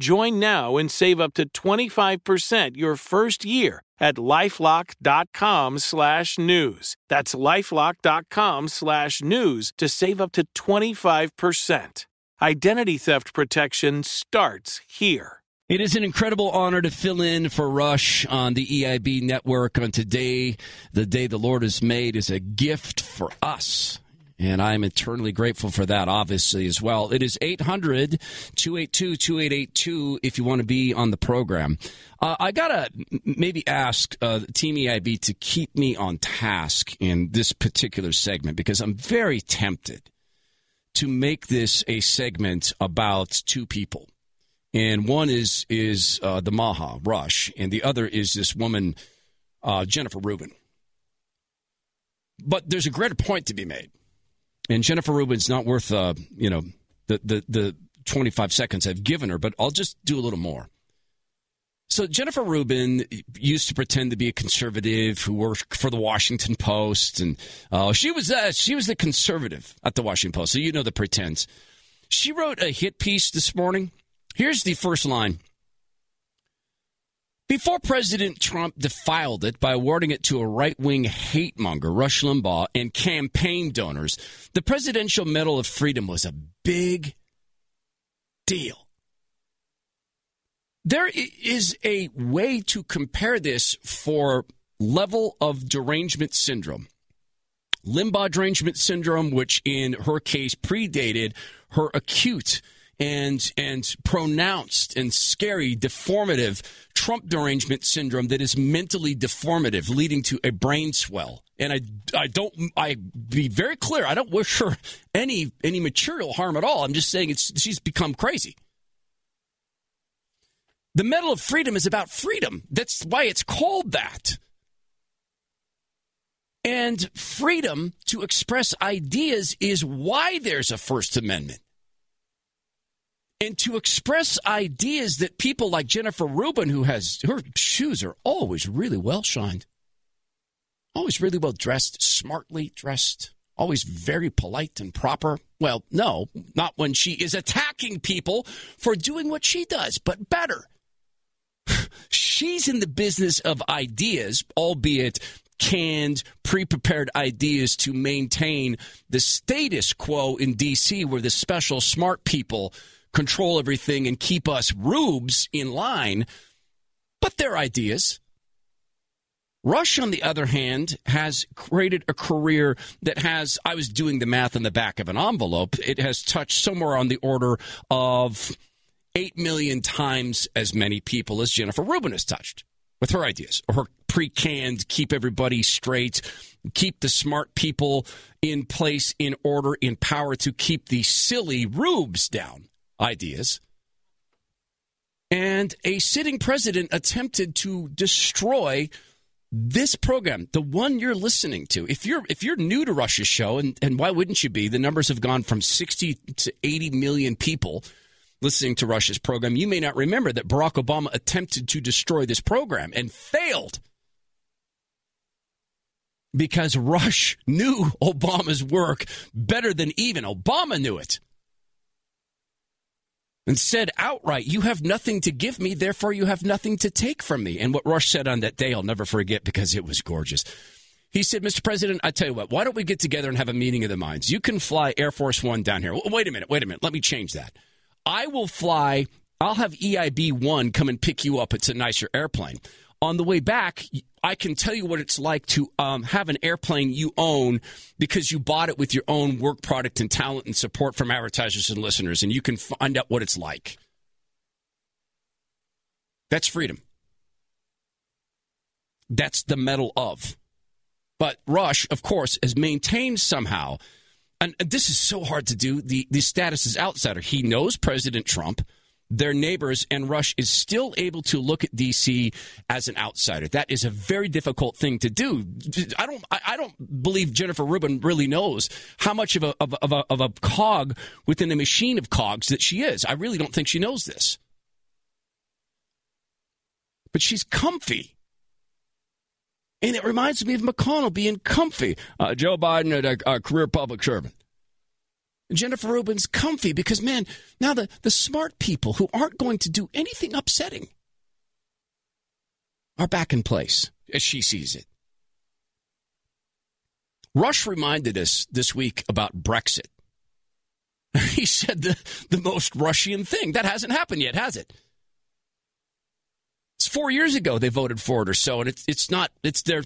Join now and save up to 25% your first year at lifelock.com slash news. That's lifelock.com slash news to save up to 25%. Identity theft protection starts here. It is an incredible honor to fill in for Rush on the EIB network on today. The day the Lord has made is a gift for us. And I'm eternally grateful for that, obviously, as well. It is 800 282 2882 if you want to be on the program. Uh, I got to maybe ask uh, Team EIB to keep me on task in this particular segment because I'm very tempted to make this a segment about two people. And one is is uh, the Maha Rush, and the other is this woman, uh, Jennifer Rubin. But there's a greater point to be made and Jennifer Rubin's not worth, uh, you know, the, the, the 25 seconds I've given her, but I'll just do a little more. So Jennifer Rubin used to pretend to be a conservative who worked for the Washington Post, and uh, she was uh, she was the conservative at the Washington Post. So you know the pretense. She wrote a hit piece this morning. Here's the first line. Before President Trump defiled it by awarding it to a right wing hate monger, Rush Limbaugh, and campaign donors, the Presidential Medal of Freedom was a big deal. There is a way to compare this for level of derangement syndrome. Limbaugh derangement syndrome, which in her case predated her acute and and pronounced and scary deformative Trump derangement syndrome that is mentally deformative, leading to a brain swell. And I, I don't I be very clear. I don't wish her any any material harm at all. I'm just saying it's she's become crazy. The Medal of Freedom is about freedom. That's why it's called that. And freedom to express ideas is why there's a First Amendment and to express ideas that people like Jennifer Rubin, who has her shoes are always really well shined, always really well dressed, smartly dressed, always very polite and proper. Well, no, not when she is attacking people for doing what she does, but better. She's in the business of ideas, albeit canned, pre prepared ideas to maintain the status quo in D.C., where the special smart people control everything and keep us rubes in line, but they're ideas. Rush, on the other hand, has created a career that has, I was doing the math in the back of an envelope, it has touched somewhere on the order of 8 million times as many people as Jennifer Rubin has touched with her ideas. Or her pre-canned, keep everybody straight, keep the smart people in place, in order, in power to keep the silly rubes down ideas. And a sitting president attempted to destroy this program, the one you're listening to. If you're if you're new to Rush's show, and, and why wouldn't you be? The numbers have gone from 60 to 80 million people listening to Rush's program. You may not remember that Barack Obama attempted to destroy this program and failed because Rush knew Obama's work better than even Obama knew it. And said outright, You have nothing to give me, therefore you have nothing to take from me. And what Rush said on that day, I'll never forget because it was gorgeous. He said, Mr. President, I tell you what, why don't we get together and have a meeting of the minds? You can fly Air Force One down here. Wait a minute, wait a minute. Let me change that. I will fly, I'll have EIB 1 come and pick you up. It's a nicer airplane. On the way back, I can tell you what it's like to um, have an airplane you own because you bought it with your own work product and talent and support from advertisers and listeners, and you can find out what it's like. That's freedom. That's the medal of. But Rush, of course, has maintained somehow, and this is so hard to do, the, the status is outsider. He knows President Trump their neighbors, and Rush is still able to look at DC as an outsider. That is a very difficult thing to do. I don't, I don't believe Jennifer Rubin really knows how much of a, of, of a, of a cog within a machine of cogs that she is. I really don't think she knows this. But she's comfy. And it reminds me of McConnell being comfy. Uh, Joe Biden, a, a career public servant. Jennifer Rubin's comfy because, man, now the, the smart people who aren't going to do anything upsetting are back in place as she sees it. Rush reminded us this week about Brexit. He said the, the most Russian thing. That hasn't happened yet, has it? It's four years ago they voted for it or so, and it's it's not it's their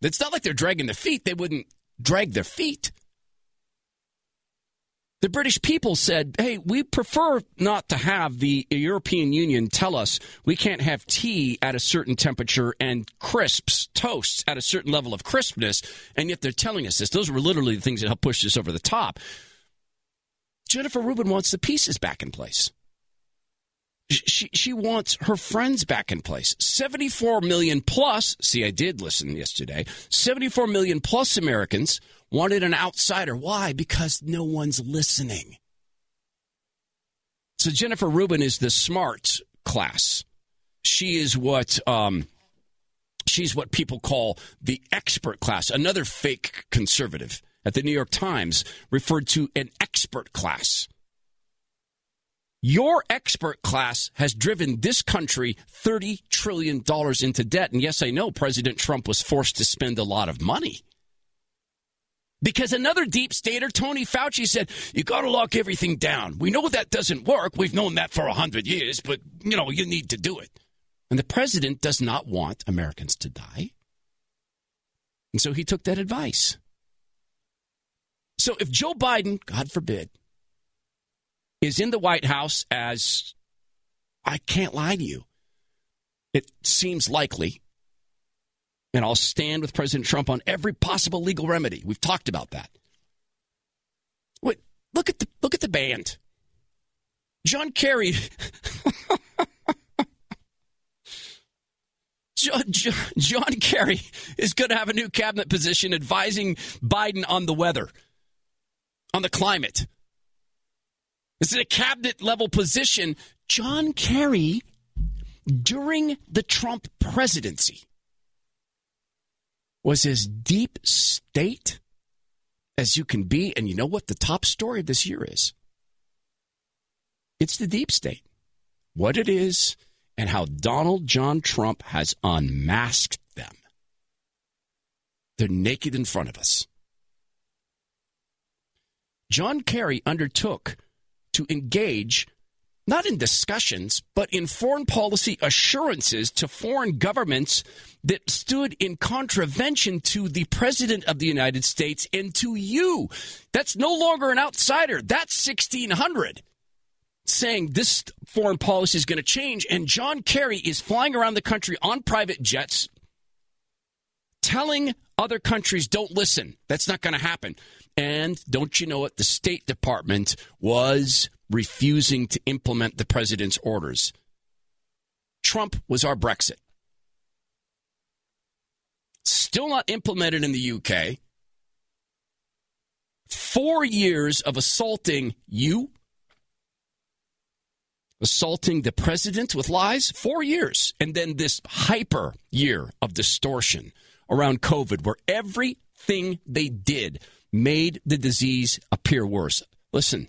it's not like they're dragging their feet. They wouldn't drag their feet. The British people said, hey, we prefer not to have the European Union tell us we can't have tea at a certain temperature and crisps, toasts at a certain level of crispness, and yet they're telling us this. Those were literally the things that helped push this over the top. Jennifer Rubin wants the pieces back in place. She, she wants her friends back in place. 74 million plus, see, I did listen yesterday, 74 million plus Americans wanted an outsider. Why? Because no one's listening. So Jennifer Rubin is the smart class. She is what um, she's what people call the expert class. Another fake conservative at the New York Times referred to an expert class. Your expert class has driven this country $30 trillion into debt. And yes, I know President Trump was forced to spend a lot of money. Because another deep stater, Tony Fauci, said, you got to lock everything down. We know that doesn't work. We've known that for a 100 years, but, you know, you need to do it. And the president does not want Americans to die. And so he took that advice. So if Joe Biden, God forbid, is in the White House as, I can't lie to you, it seems likely and I'll stand with President Trump on every possible legal remedy. We've talked about that. Wait, look at the look at the band. John Kerry. John, John, John Kerry is going to have a new cabinet position advising Biden on the weather, on the climate. This is a cabinet level position. John Kerry, during the Trump presidency, was as deep state as you can be. And you know what the top story of this year is? It's the deep state. What it is and how Donald John Trump has unmasked them. They're naked in front of us. John Kerry undertook to engage not in discussions, but in foreign policy assurances to foreign governments that stood in contravention to the President of the United States and to you. That's no longer an outsider. That's 1600 saying this foreign policy is going to change. And John Kerry is flying around the country on private jets telling other countries don't listen. That's not going to happen. And don't you know it? The State Department was refusing to implement the president's orders. Trump was our Brexit. Still not implemented in the UK. Four years of assaulting you, assaulting the president with lies. Four years. And then this hyper year of distortion around COVID, where everything they did made the disease appear worse. Listen,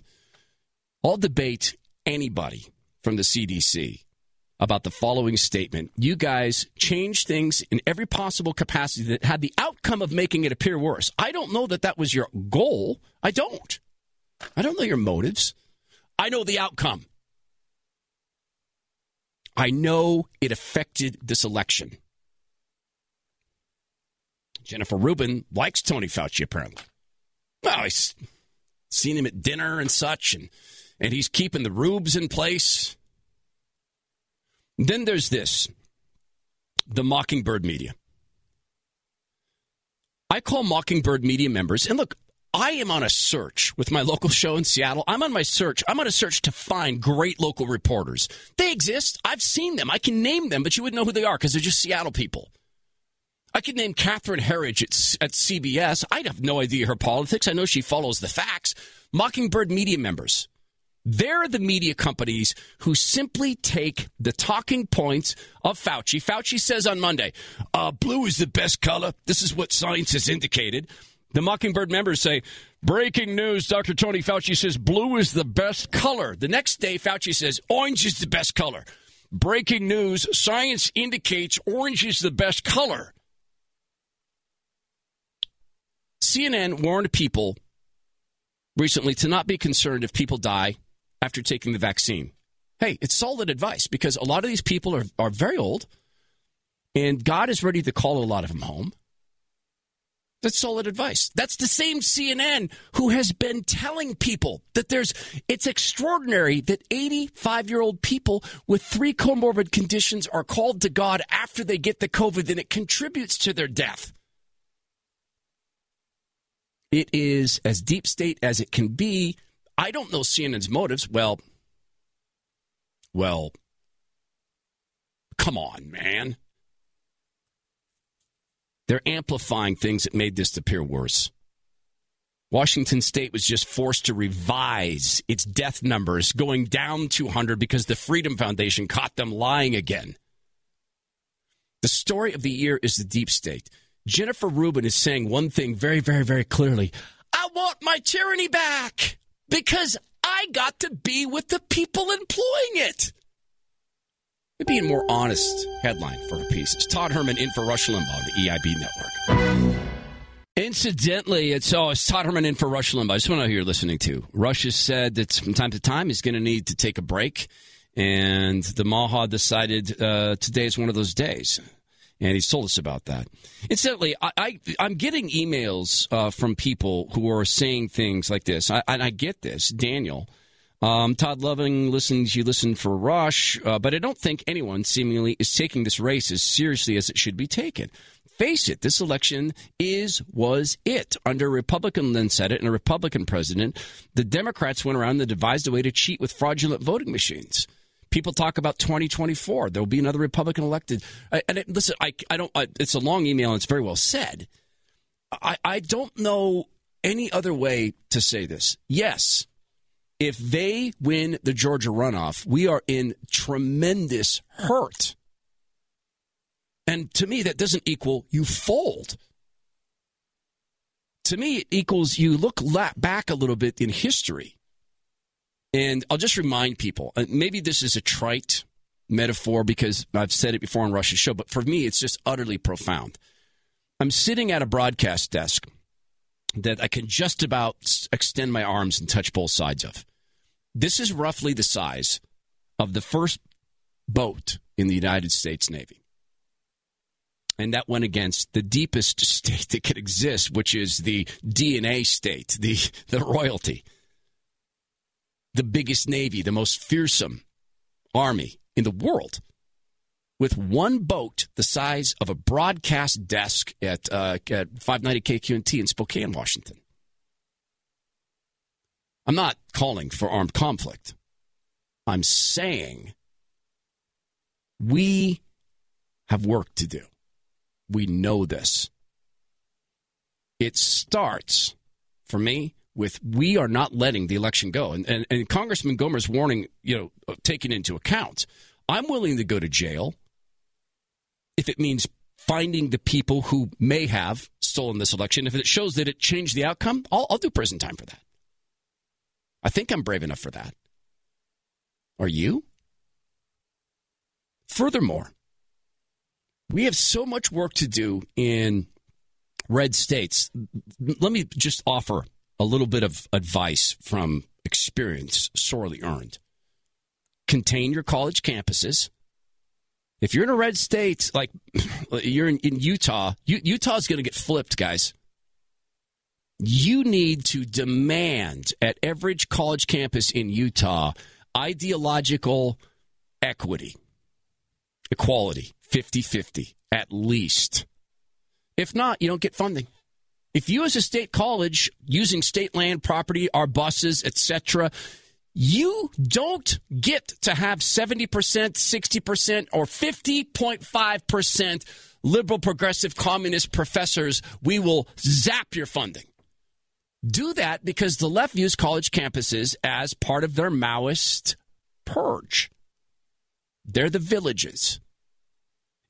I'll debate anybody from the CDC about the following statement. You guys changed things in every possible capacity that had the outcome of making it appear worse. I don't know that that was your goal. I don't. I don't know your motives. I know the outcome. I know it affected this election. Jennifer Rubin likes Tony Fauci, apparently. Well, he's seen him at dinner and such, and, and he's keeping the rubes in place. Then there's this the Mockingbird media. I call Mockingbird media members, and look, I am on a search with my local show in Seattle. I'm on my search. I'm on a search to find great local reporters. They exist. I've seen them. I can name them, but you wouldn't know who they are because they're just Seattle people. I could name Catherine Herridge at, at CBS. I have no idea her politics. I know she follows the facts. Mockingbird media members. They're the media companies who simply take the talking points of Fauci. Fauci says on Monday, uh, blue is the best color. This is what science has indicated. The Mockingbird members say, breaking news, Dr. Tony Fauci says blue is the best color. The next day, Fauci says orange is the best color. Breaking news, science indicates orange is the best color. CNN warned people recently to not be concerned if people die after taking the vaccine. Hey, it's solid advice because a lot of these people are, are very old and God is ready to call a lot of them home. That's solid advice. That's the same CNN who has been telling people that there's, it's extraordinary that 85 year old people with three comorbid conditions are called to God after they get the COVID and it contributes to their death. It is as deep state as it can be I don't know CNN's motives. Well, well, come on, man. They're amplifying things that made this appear worse. Washington State was just forced to revise its death numbers, going down 200 because the Freedom Foundation caught them lying again. The story of the year is the deep state. Jennifer Rubin is saying one thing very, very, very clearly I want my tyranny back because I got to be with the people employing it. It'd be a more honest headline for a piece. It's Todd Herman in for Rush Limbaugh on the EIB network. Incidentally, it's oh, it's Todd Herman in for Rush Limbaugh. I just want to know who you're listening to. Rush has said that from time to time he's going to need to take a break, and the Maha decided uh, today is one of those days and he's told us about that. Incidentally, I, I am getting emails uh, from people who are saying things like this, I, and I get this, Daniel. Um, Todd Loving listens. You listen for Rush, uh, but I don't think anyone seemingly is taking this race as seriously as it should be taken. Face it, this election is was it under a Republican led Senate and a Republican president. The Democrats went around and devised a way to cheat with fraudulent voting machines. People talk about 2024. There will be another Republican elected. And it, listen, I, I don't. I, it's a long email and it's very well said. I, I don't know any other way to say this. Yes, if they win the Georgia runoff, we are in tremendous hurt. And to me, that doesn't equal you fold. To me, it equals you look back a little bit in history and I'll just remind people, uh, maybe this is a trite metaphor because I've said it before on Rush's show, but for me, it's just utterly profound. I'm sitting at a broadcast desk that I can just about extend my arms and touch both sides of. This is roughly the size of the first boat in the United States Navy. And that went against the deepest state that could exist, which is the DNA state, the, the royalty the biggest navy, the most fearsome army in the world. with one boat the size of a broadcast desk at, uh, at 590 KQNT in Spokane, Washington. I'm not calling for armed conflict. I'm saying we have work to do. We know this. It starts, for me, with we are not letting the election go. And, and, and Congressman Gohmert's warning, you know, taken into account. I'm willing to go to jail if it means finding the people who may have stolen this election. If it shows that it changed the outcome, I'll, I'll do prison time for that. I think I'm brave enough for that. Are you? Furthermore, we have so much work to do in red states. Let me just offer a little bit of advice from experience sorely earned. Contain your college campuses. If you're in a red state, like you're in, in Utah, U- Utah's going to get flipped, guys. You need to demand at every college campus in Utah ideological equity, equality, 50 50 at least. If not, you don't get funding. If you, as a state college, using state land, property, our buses, etc., you don't get to have 70%, 60%, or 50.5% liberal, progressive, communist professors. We will zap your funding. Do that because the left views college campuses as part of their Maoist purge. They're the villages.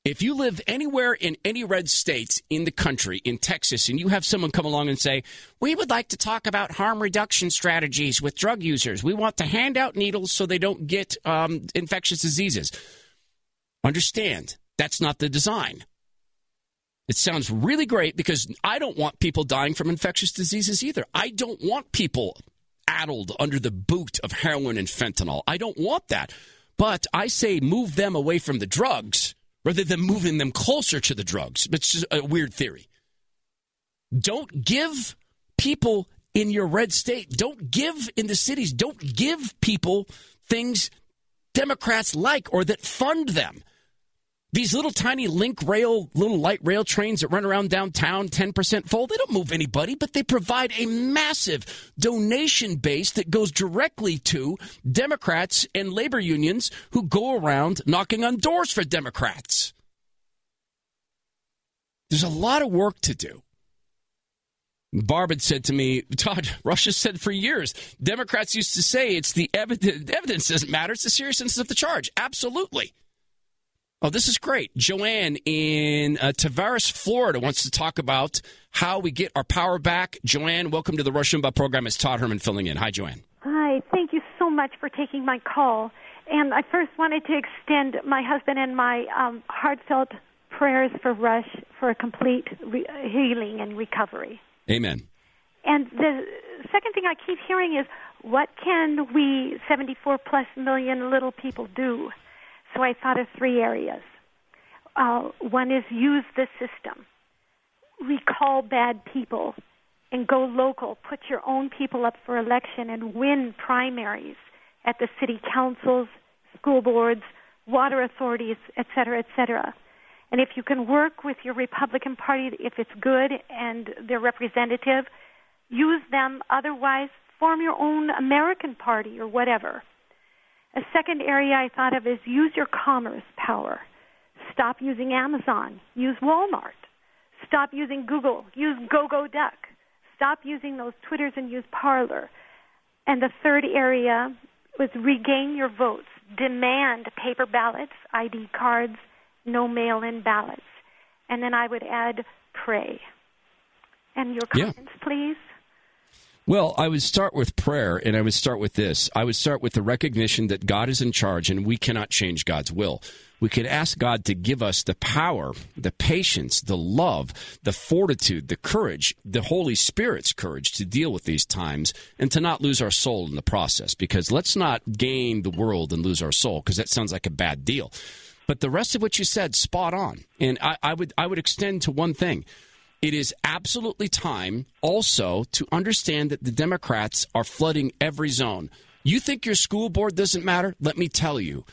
If you live anywhere in any red states in the country, in Texas, and you have someone come along and say, We would like to talk about harm reduction strategies with drug users. We want to hand out needles so they don't get um, infectious diseases. Understand, that's not the design. It sounds really great because I don't want people dying from infectious diseases either. I don't want people addled under the boot of heroin and fentanyl. I don't want that. But I say move them away from the drugs rather than moving them closer to the drugs. It's just a weird theory. Don't give people in your red state, don't give in the cities, don't give people things Democrats like or that fund them. These little tiny link rail, little light rail trains that run around downtown, 10% full, they don't move anybody, but they provide a massive donation base that goes directly to Democrats and labor unions who go around knocking on doors for Democrats. There's a lot of work to do. Barb had said to me, Todd, Russia said for years, Democrats used to say it's the evidence, evidence doesn't matter, it's the seriousness of the charge. Absolutely. Oh, this is great. Joanne in uh, Tavares, Florida wants to talk about how we get our power back. Joanne, welcome to the Rush Limbaugh program. It's Todd Herman filling in. Hi, Joanne. Hi, thank you so much for taking my call. And I first wanted to extend my husband and my um, heartfelt prayers for Rush for a complete re- healing and recovery. Amen. And the second thing I keep hearing is, what can we 74 plus million little people do? So I thought of three areas. Uh, one is use the system, recall bad people, and go local. Put your own people up for election and win primaries at the city councils, school boards, water authorities, et cetera, et cetera. And if you can work with your Republican Party, if it's good and they're representative, use them. Otherwise, form your own American Party or whatever. A second area I thought of is use your commerce power. Stop using Amazon. Use Walmart. Stop using Google. Use GoGoDuck. Stop using those Twitters and use Parler. And the third area was regain your votes. Demand paper ballots, ID cards, no mail in ballots. And then I would add pray. And your comments, yeah. please. Well, I would start with prayer, and I would start with this. I would start with the recognition that God is in charge and we cannot change God's will. We could ask God to give us the power, the patience, the love, the fortitude, the courage, the Holy Spirit's courage to deal with these times and to not lose our soul in the process. Because let's not gain the world and lose our soul, because that sounds like a bad deal. But the rest of what you said, spot on. And I, I would I would extend to one thing it is absolutely time also to understand that the Democrats are flooding every zone. You think your school board doesn't matter? Let me tell you.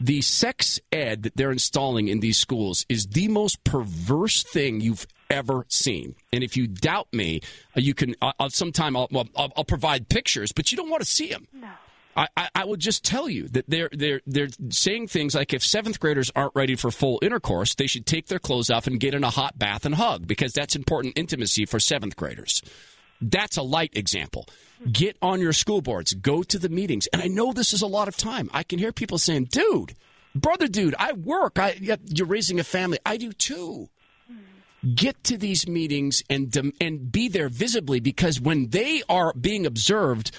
the sex ed that they're installing in these schools is the most perverse thing you've ever seen. And if you doubt me, uh, you can. Uh, sometime I'll, well, I'll, I'll provide pictures, but you don't want to see them. No. I, I, will just tell you that they're they're they're saying things like if seventh graders aren't ready for full intercourse, they should take their clothes off and get in a hot bath and hug because that's important intimacy for seventh graders. That's a light example. Get on your school boards, go to the meetings. And I know this is a lot of time. I can hear people saying, dude, brother, dude, I work. I, you're raising a family. I do too. Get to these meetings and, and be there visibly because when they are being observed,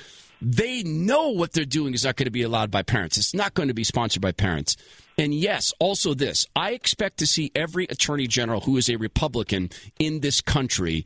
they know what they're doing is not going to be allowed by parents. It's not going to be sponsored by parents. And yes, also this I expect to see every attorney general who is a Republican in this country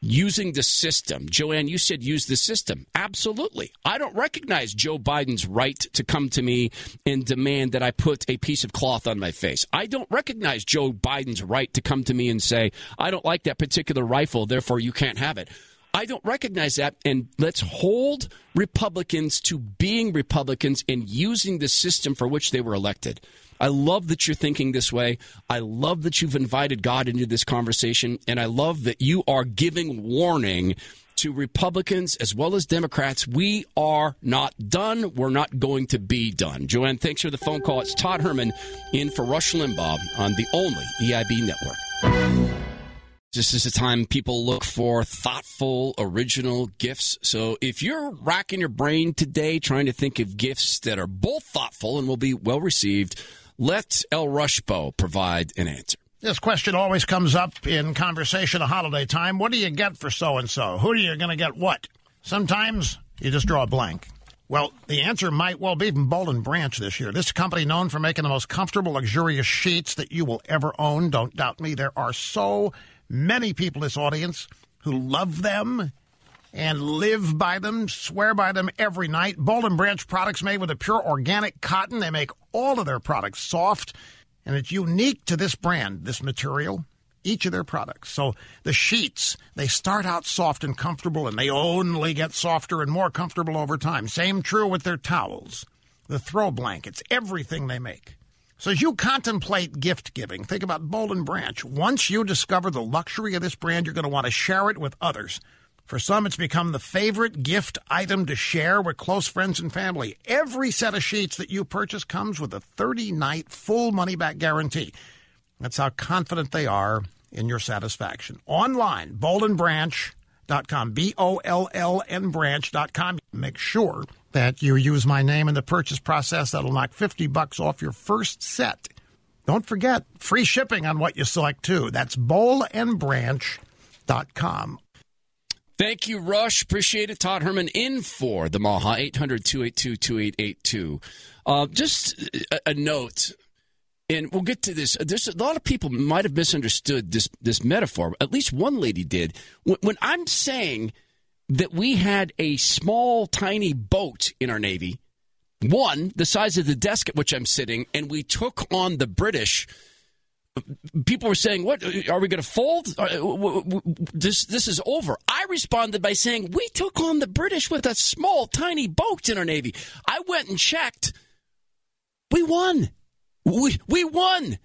using the system. Joanne, you said use the system. Absolutely. I don't recognize Joe Biden's right to come to me and demand that I put a piece of cloth on my face. I don't recognize Joe Biden's right to come to me and say, I don't like that particular rifle, therefore you can't have it. I don't recognize that. And let's hold Republicans to being Republicans and using the system for which they were elected. I love that you're thinking this way. I love that you've invited God into this conversation. And I love that you are giving warning to Republicans as well as Democrats. We are not done. We're not going to be done. Joanne, thanks for the phone call. It's Todd Herman in for Rush Limbaugh on the only EIB network. This is a time people look for thoughtful, original gifts. So if you're racking your brain today trying to think of gifts that are both thoughtful and will be well received, let El Rushbo provide an answer. This question always comes up in conversation at holiday time. What do you get for so and so? Who are you going to get what? Sometimes you just draw a blank. Well, the answer might well be from Boll and Branch this year. This company known for making the most comfortable, luxurious sheets that you will ever own. Don't doubt me. There are so many people in this audience who love them and live by them, swear by them every night. Boll and Branch products made with a pure organic cotton. They make all of their products soft, and it's unique to this brand, this material, each of their products. So the sheets, they start out soft and comfortable, and they only get softer and more comfortable over time. Same true with their towels, the throw blankets, everything they make. So as you contemplate gift giving, think about Boll and Branch. Once you discover the luxury of this brand, you're going to want to share it with others. For some, it's become the favorite gift item to share with close friends and family. Every set of sheets that you purchase comes with a 30 night full money back guarantee. That's how confident they are in your satisfaction. Online, bollandbranch.com, B O L L N branch.com. Make sure that you use my name in the purchase process. That'll knock 50 bucks off your first set. Don't forget, free shipping on what you select too. That's bollandbranch.com. Thank you, Rush. Appreciate it. Todd Herman in for the Maha, 800 282 2882. Uh, just a, a note, and we'll get to this. There's a lot of people might have misunderstood this, this metaphor. At least one lady did. When, when I'm saying that we had a small, tiny boat in our Navy, one the size of the desk at which I'm sitting, and we took on the British. People were saying, "What are we going to fold? This this is over." I responded by saying, "We took on the British with a small, tiny boat in our navy." I went and checked. We won. We we won.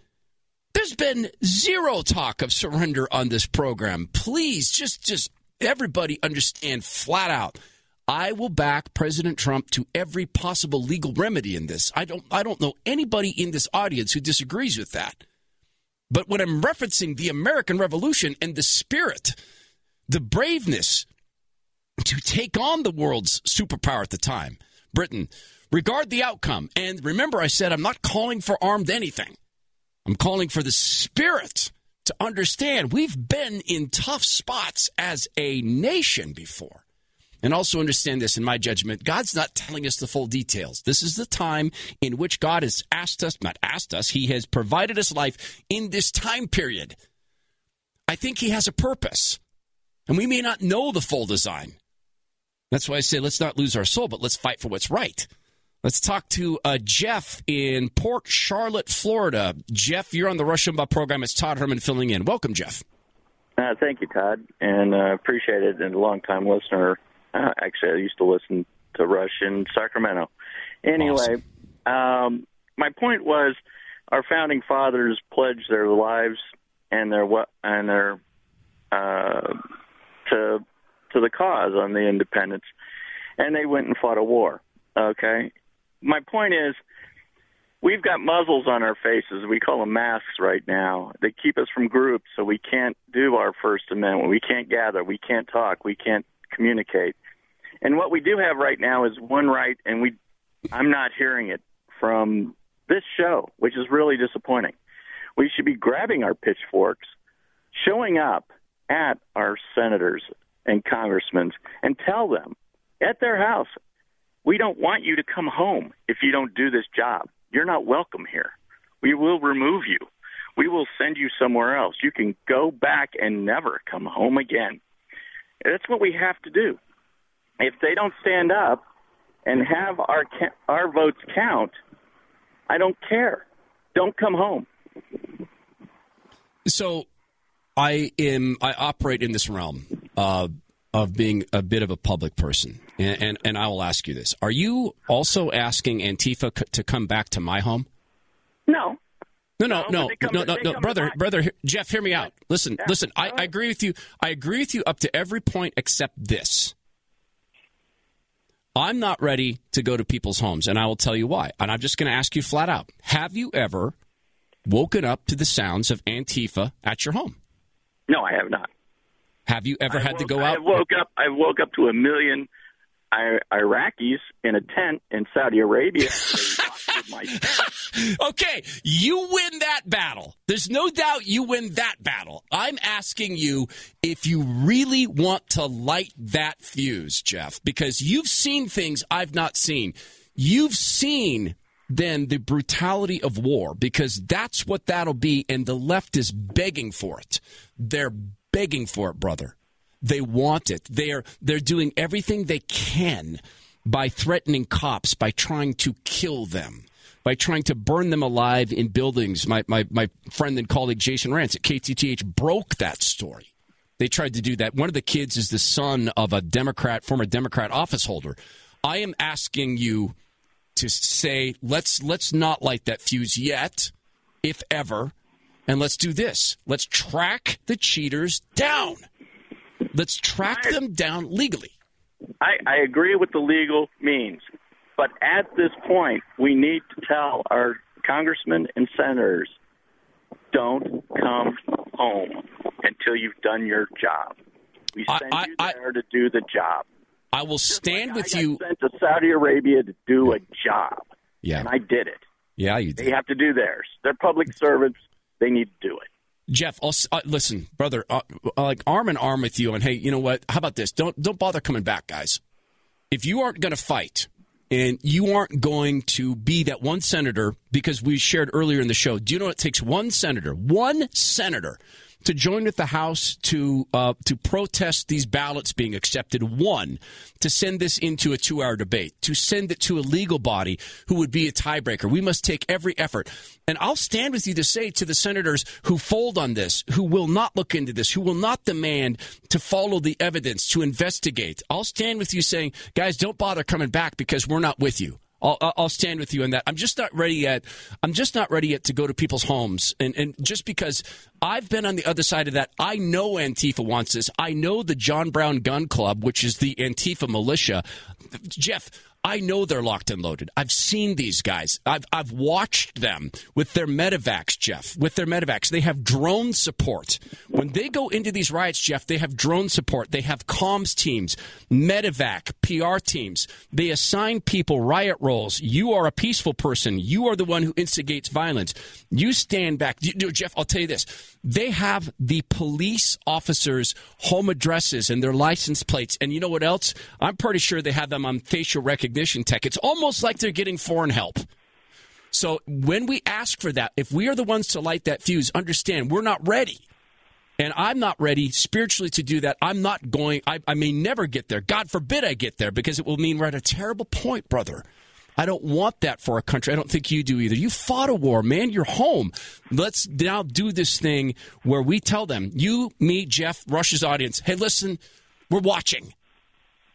There's been zero talk of surrender on this program. Please, just just everybody understand flat out. I will back President Trump to every possible legal remedy in this. I don't I don't know anybody in this audience who disagrees with that. But when I'm referencing the American Revolution and the spirit, the braveness to take on the world's superpower at the time, Britain, regard the outcome. And remember, I said I'm not calling for armed anything. I'm calling for the spirit to understand we've been in tough spots as a nation before. And also understand this in my judgment, God's not telling us the full details. This is the time in which God has asked us, not asked us, He has provided us life in this time period. I think He has a purpose. And we may not know the full design. That's why I say let's not lose our soul, but let's fight for what's right. Let's talk to uh, Jeff in Port Charlotte, Florida. Jeff, you're on the Rush Limbaugh program. It's Todd Herman filling in. Welcome, Jeff. Uh, thank you, Todd, and uh, appreciate it. And a long-time listener. Uh, actually, I used to listen to Rush in Sacramento. Anyway, awesome. um, my point was, our founding fathers pledged their lives and their what and their uh, to to the cause on the independence, and they went and fought a war. Okay, my point is, we've got muzzles on our faces. We call them masks right now. They keep us from groups, so we can't do our First Amendment. We can't gather. We can't talk. We can't communicate. And what we do have right now is one right, and we I'm not hearing it from this show, which is really disappointing. We should be grabbing our pitchforks, showing up at our senators and congressmen, and tell them at their house, we don't want you to come home if you don't do this job. You're not welcome here. We will remove you. We will send you somewhere else. You can go back and never come home again. That's what we have to do. If they don't stand up and have our our votes count, I don't care. Don't come home. So, I am. I operate in this realm uh, of being a bit of a public person, and, and and I will ask you this: Are you also asking Antifa c- to come back to my home? No. No, no, No, no, but they come no, no, no, brother, brother, Jeff, hear me out. Listen, listen. I, I agree with you. I agree with you up to every point except this. I'm not ready to go to people's homes, and I will tell you why. And I'm just going to ask you flat out: Have you ever woken up to the sounds of Antifa at your home? No, I have not. Have you ever I had to go out? I woke up. I woke up to a million I- Iraqis in a tent in Saudi Arabia. They walked with my okay, you win that battle. There's no doubt you win that battle. I'm asking you if you really want to light that fuse, Jeff, because you've seen things I've not seen. You've seen then the brutality of war because that's what that'll be and the left is begging for it. They're begging for it, brother. They want it. They're they're doing everything they can by threatening cops, by trying to kill them, by trying to burn them alive in buildings. My my, my friend and colleague Jason Rantz at KTTH broke that story. They tried to do that. One of the kids is the son of a Democrat, former Democrat office holder. I am asking you to say let's let's not light that fuse yet, if ever, and let's do this. Let's track the cheaters down. Let's track them down legally. I, I agree with the legal means, but at this point, we need to tell our congressmen and senators, don't come home until you've done your job. We I- send I- you there to do the job. I will stand with I got you. Sent to Saudi Arabia to do a job, Yeah, and I did it. yeah, you did. They have to do theirs. They're public servants. They need to do it. Jeff, I'll, uh, listen, brother, uh, uh, like arm in arm with you. And hey, you know what? How about this? Don't don't bother coming back, guys. If you aren't going to fight and you aren't going to be that one senator, because we shared earlier in the show, do you know it takes one senator, one senator, to join with the House to uh, to protest these ballots being accepted? One to send this into a two-hour debate, to send it to a legal body who would be a tiebreaker. We must take every effort. And I'll stand with you to say to the senators who fold on this, who will not look into this, who will not demand to follow the evidence, to investigate. I'll stand with you saying, guys, don't bother coming back because we're not with you. I'll, I'll- stand with you in that. I'm just not ready yet. I'm just not ready yet to go to people's homes. And, and just because I've been on the other side of that, I know Antifa wants this. I know the John Brown Gun Club, which is the Antifa militia. Jeff, I know they're locked and loaded. I've seen these guys. I've I've watched them with their medevacs, Jeff. With their medevacs, they have drone support. When they go into these riots, Jeff, they have drone support. They have comms teams, medevac, PR teams. They assign people riot roles. You are a peaceful person. You are the one who instigates violence. You stand back. You, you- Jeff, I'll tell you this. They have the police officers' home addresses and their license plates. And you know what else? I'm pretty sure they have them on facial recognition tech. It's almost like they're getting foreign help. So when we ask for that, if we are the ones to light that fuse, understand we're not ready. And I'm not ready spiritually to do that. I'm not going, I, I may never get there. God forbid I get there because it will mean we're at a terrible point, brother. I don't want that for our country. I don't think you do either. You fought a war, man. You're home. Let's now do this thing where we tell them, you, me, Jeff, Rush's audience, hey, listen, we're watching.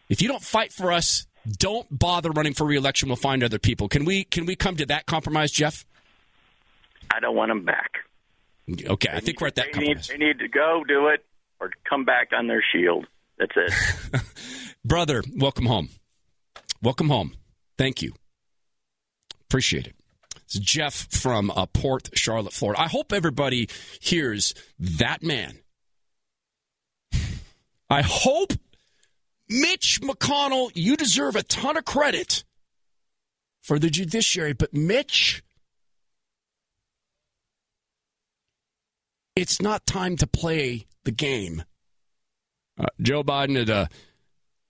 If you don't fight for us, Don't bother running for reelection. We'll find other people. Can we can we come to that compromise, Jeff? I don't want them back. Okay, I think we're at that They need, they need to go do it or come back on their shield. That's it. Brother, welcome home. Welcome home. Thank you. Appreciate it. It's Jeff from uh, Port Charlotte, Florida. I hope everybody hears that man. I hope Mitch McConnell, you deserve a ton of credit for the judiciary, but Mitch, it's not time to play the game. Uh, Joe Biden had a,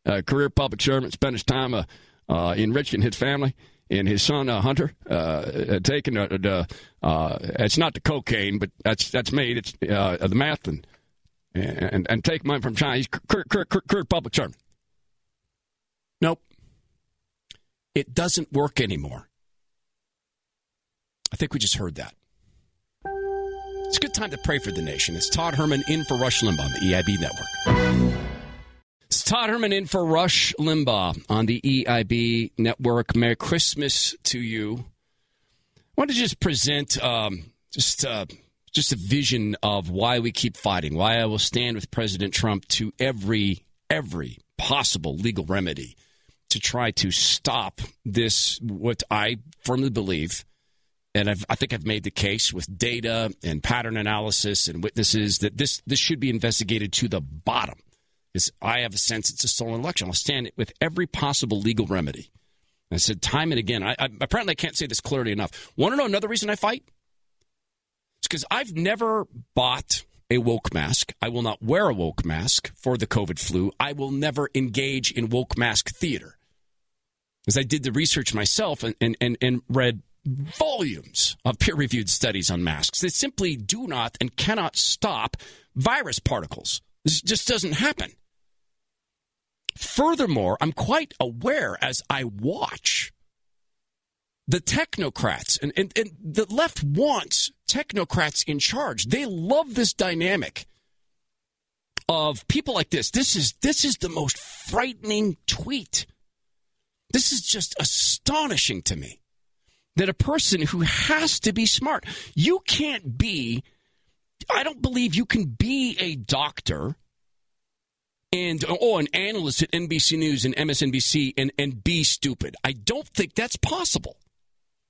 a career public servant, spent his time uh, uh, enriching his family and his son uh, Hunter, uh, uh, the uh, it's not the cocaine, but that's that's made it's the meth and and and take money from China. He's career, career, career public servant. It doesn't work anymore. I think we just heard that. It's a good time to pray for the nation. It's Todd Herman in for Rush Limbaugh on the EIB network. It's Todd Herman in for Rush Limbaugh on the EIB network. Merry Christmas to you. I want to just present um, just uh, just a vision of why we keep fighting, why I will stand with President Trump to every every possible legal remedy to try to stop this. What I firmly believe and I've, I think I've made the case with data and pattern analysis and witnesses that this this should be investigated to the bottom. Because I have a sense it's a stolen election. I'll stand with every possible legal remedy. And I said time and again. I, I apparently I can't say this clearly enough. Want to know another reason I fight? It's because I've never bought a woke mask. I will not wear a woke mask for the COVID flu. I will never engage in woke mask theater. Because I did the research myself and, and, and, read volumes of peer reviewed studies on masks that simply do not and cannot stop virus particles. This just doesn't happen. Furthermore, I'm quite aware as I watch the technocrats and, and, and the left wants technocrats in charge. They love this dynamic of people like this. This is this is the most frightening tweet. This is just astonishing to me that a person who has to be smart, you can't be, I don't believe you can be a doctor and, oh, an analyst at NBC News and MSNBC and, and be stupid. I don't think that's possible.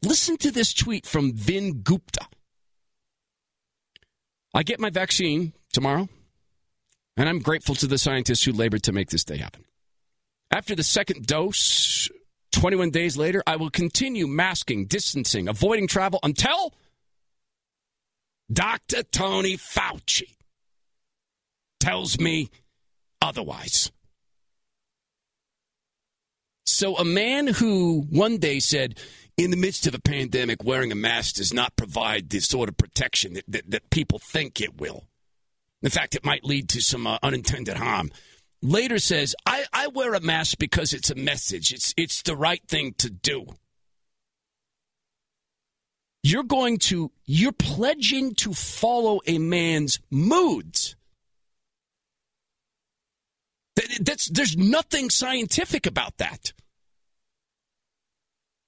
Listen to this tweet from Vin Gupta. I get my vaccine tomorrow, and I'm grateful to the scientists who labored to make this day happen. After the second dose, 21 days later, I will continue masking, distancing, avoiding travel until Dr. Tony Fauci tells me otherwise. So, a man who one day said, in the midst of a pandemic, wearing a mask does not provide the sort of protection that, that, that people think it will. In fact, it might lead to some uh, unintended harm later says, I, I wear a mask because it's a message. It's it's the right thing to do. You're going to you're pledging to follow a man's moods. That, that's there's nothing scientific about that.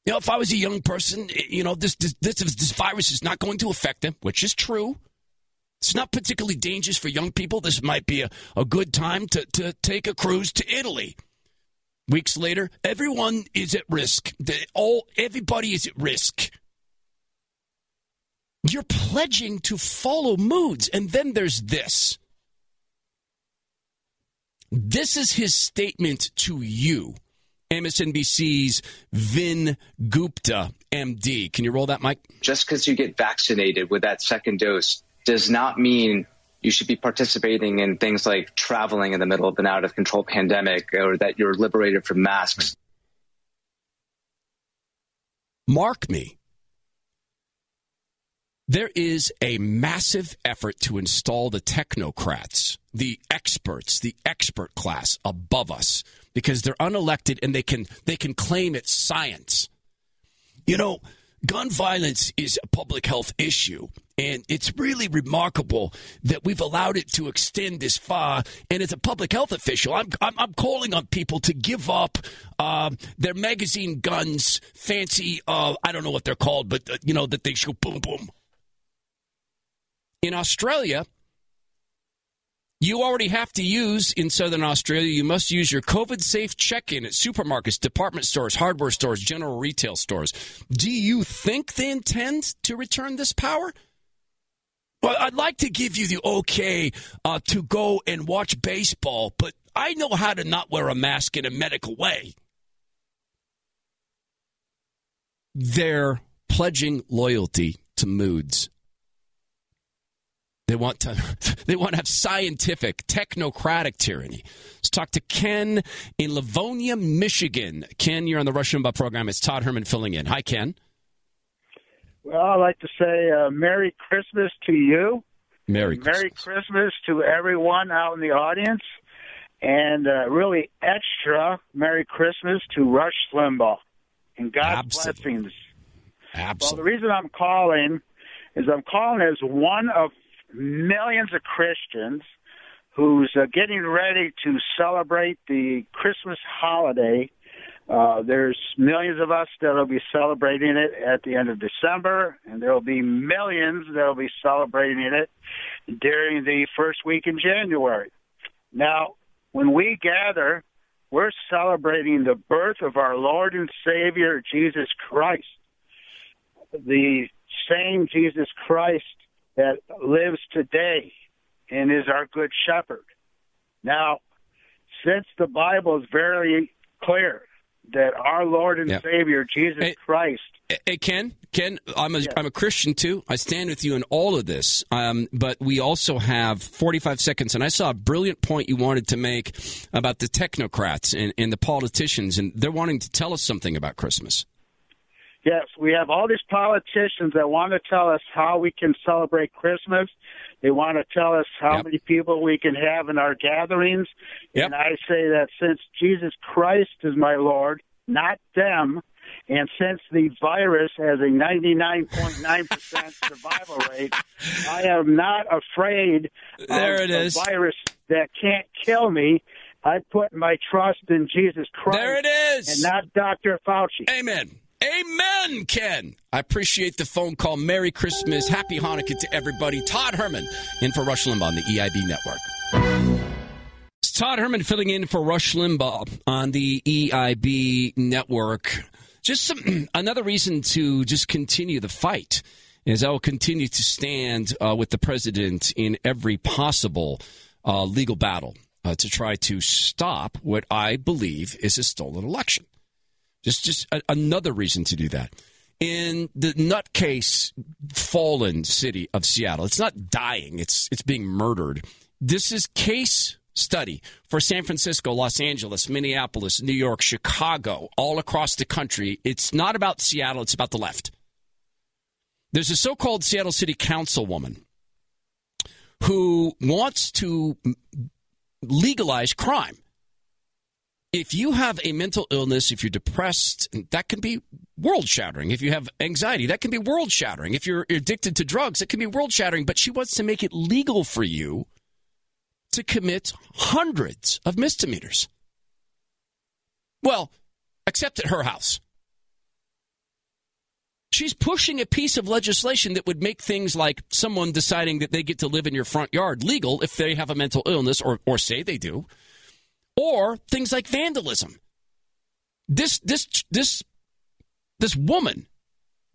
You know, if I was a young person, you know, this this this, this virus is not going to affect them, which is true. It's not particularly dangerous for young people. This might be a, a good time to, to take a cruise to Italy. Weeks later, everyone is at risk. All everybody is at risk. You're pledging to follow moods, and then there's this. This is his statement to you, MSNBC's Vin Gupta, MD. Can you roll that, Mike? Just because you get vaccinated with that second dose does not mean you should be participating in things like traveling in the middle of an out of control pandemic or that you're liberated from masks. Mark me. There is a massive effort to install the technocrats, the experts, the expert class above us because they're unelected and they can they can claim it's science. You know, gun violence is a public health issue And it's really remarkable that we've allowed it to extend this far. And as a public health official, I'm, I'm, I'm calling on people to give up uh, their magazine guns, fancy, uh, I don't know what they're called, but, uh, you know, that they shoot boom, boom. In Australia, you already have to use in Southern Australia, you must use your COVID safe check in at supermarkets, department stores, hardware stores, general retail stores. Do you think they intend to return this power? Well, I'd like to give you the okay uh, to go and watch baseball, but I know how to not wear a mask in a medical way. They're pledging loyalty to moods. They want to they want to have scientific, technocratic tyranny. Let's talk to Ken in Livonia, Michigan. Ken, you're on the Rush Limbaugh program. It's Todd Herman filling in. Hi, Ken. Well, I'd like to say uh, Merry Christmas to you. Merry Christmas. Merry Christmas to everyone out in the audience. And uh, really extra Merry Christmas to Rush Limbaugh. And God's Absolutely. blessings. Absolutely. Well, the reason I'm calling is I'm calling as one of millions of Christians who's uh, getting ready to celebrate the Christmas holiday. Uh, there's millions of us that will be celebrating it at the end of December, and there will be millions that will be celebrating it during the first week in January. Now, when we gather, we're celebrating the birth of our Lord and Savior, Jesus Christ. The same Jesus Christ that lives today and is our good shepherd. Now, since the Bible is very clear that our Lord and Yeah. Savior Jesus Christ Hey, Ken, Ken, I'm a am a Christian too. I stand with you in all of this. Um, but we also have 45 seconds, and I saw a brilliant point you wanted to make about the technocrats and, and the politicians, and they're wanting to tell us something about Christmas. Yes, we have all these politicians that want to tell us how we can celebrate Christmas. They want to tell us how many people we can have in our gatherings. And I say that since Jesus Christ is my Lord, not them, and since the virus has a 99.9% survival rate, I am not afraid There of it a is. virus that can't kill me. I put my trust in Jesus Christ. There it is. And not Dr. Fauci. Amen. Amen, Ken. I appreciate the phone call. Merry Christmas. Happy Hanukkah to everybody. Todd Herman in for Rush Limbaugh on the EIB network. It's Todd Herman filling in for Rush Limbaugh on the EIB network. Just some, another reason to just continue the fight is I will continue to stand uh, with the president in every possible uh, legal battle uh, to try to stop what I believe is a stolen election. Just, just a, another reason to do that. In the nutcase fallen city of Seattle, it's not dying; it's it's being murdered. This is case study for San Francisco, Los Angeles, Minneapolis, New York, Chicago, all across the country. It's not about Seattle; it's about the left. There's a so-called Seattle City Councilwoman who wants to legalize crime if you have a mental illness, if you're depressed, that can be world shattering. If you have anxiety, that can be world shattering. If you're addicted to drugs, it can be world shattering. But she wants to make it legal for you to commit hundreds of misdemeanors. Well, except at her house. She's pushing a piece of legislation that would make things like someone deciding that they get to live in your front yard legal if they have a mental illness or, or say they do or things like vandalism. This this this this woman,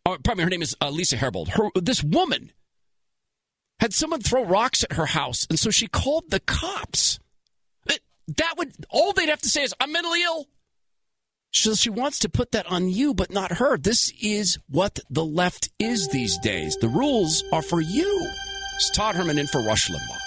or probably her name is uh, Lisa Herbold. Her this woman had someone throw rocks at her house, and so she called the cops. That would all they'd have to say is, "I'm mentally ill." So she wants to put that on you, but not her. This is what the left is these days. The rules are for you. It's Todd Herman in for Rush Limbaugh.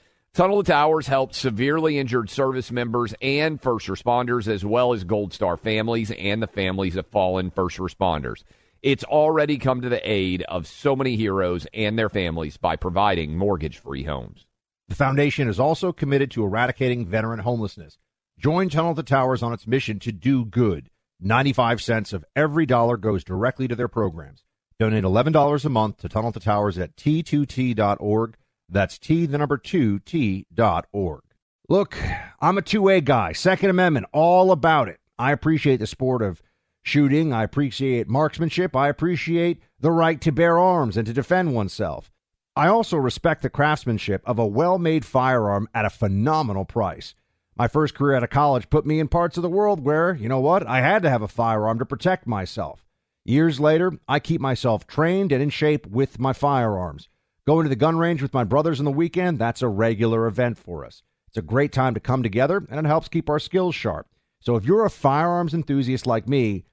Tunnel to Towers helped severely injured service members and first responders, as well as Gold Star families and the families of fallen first responders. It's already come to the aid of so many heroes and their families by providing mortgage free homes. The foundation is also committed to eradicating veteran homelessness. Join Tunnel to Towers on its mission to do good. 95 cents of every dollar goes directly to their programs. Donate $11 a month to Tunnel to Towers at t2t.org. That's T, the number two, T dot org. Look, I'm a 2A guy, Second Amendment, all about it. I appreciate the sport of shooting. I appreciate marksmanship. I appreciate the right to bear arms and to defend oneself. I also respect the craftsmanship of a well made firearm at a phenomenal price. My first career out of college put me in parts of the world where, you know what, I had to have a firearm to protect myself. Years later, I keep myself trained and in shape with my firearms. Going to the gun range with my brothers on the weekend, that's a regular event for us. It's a great time to come together and it helps keep our skills sharp. So if you're a firearms enthusiast like me,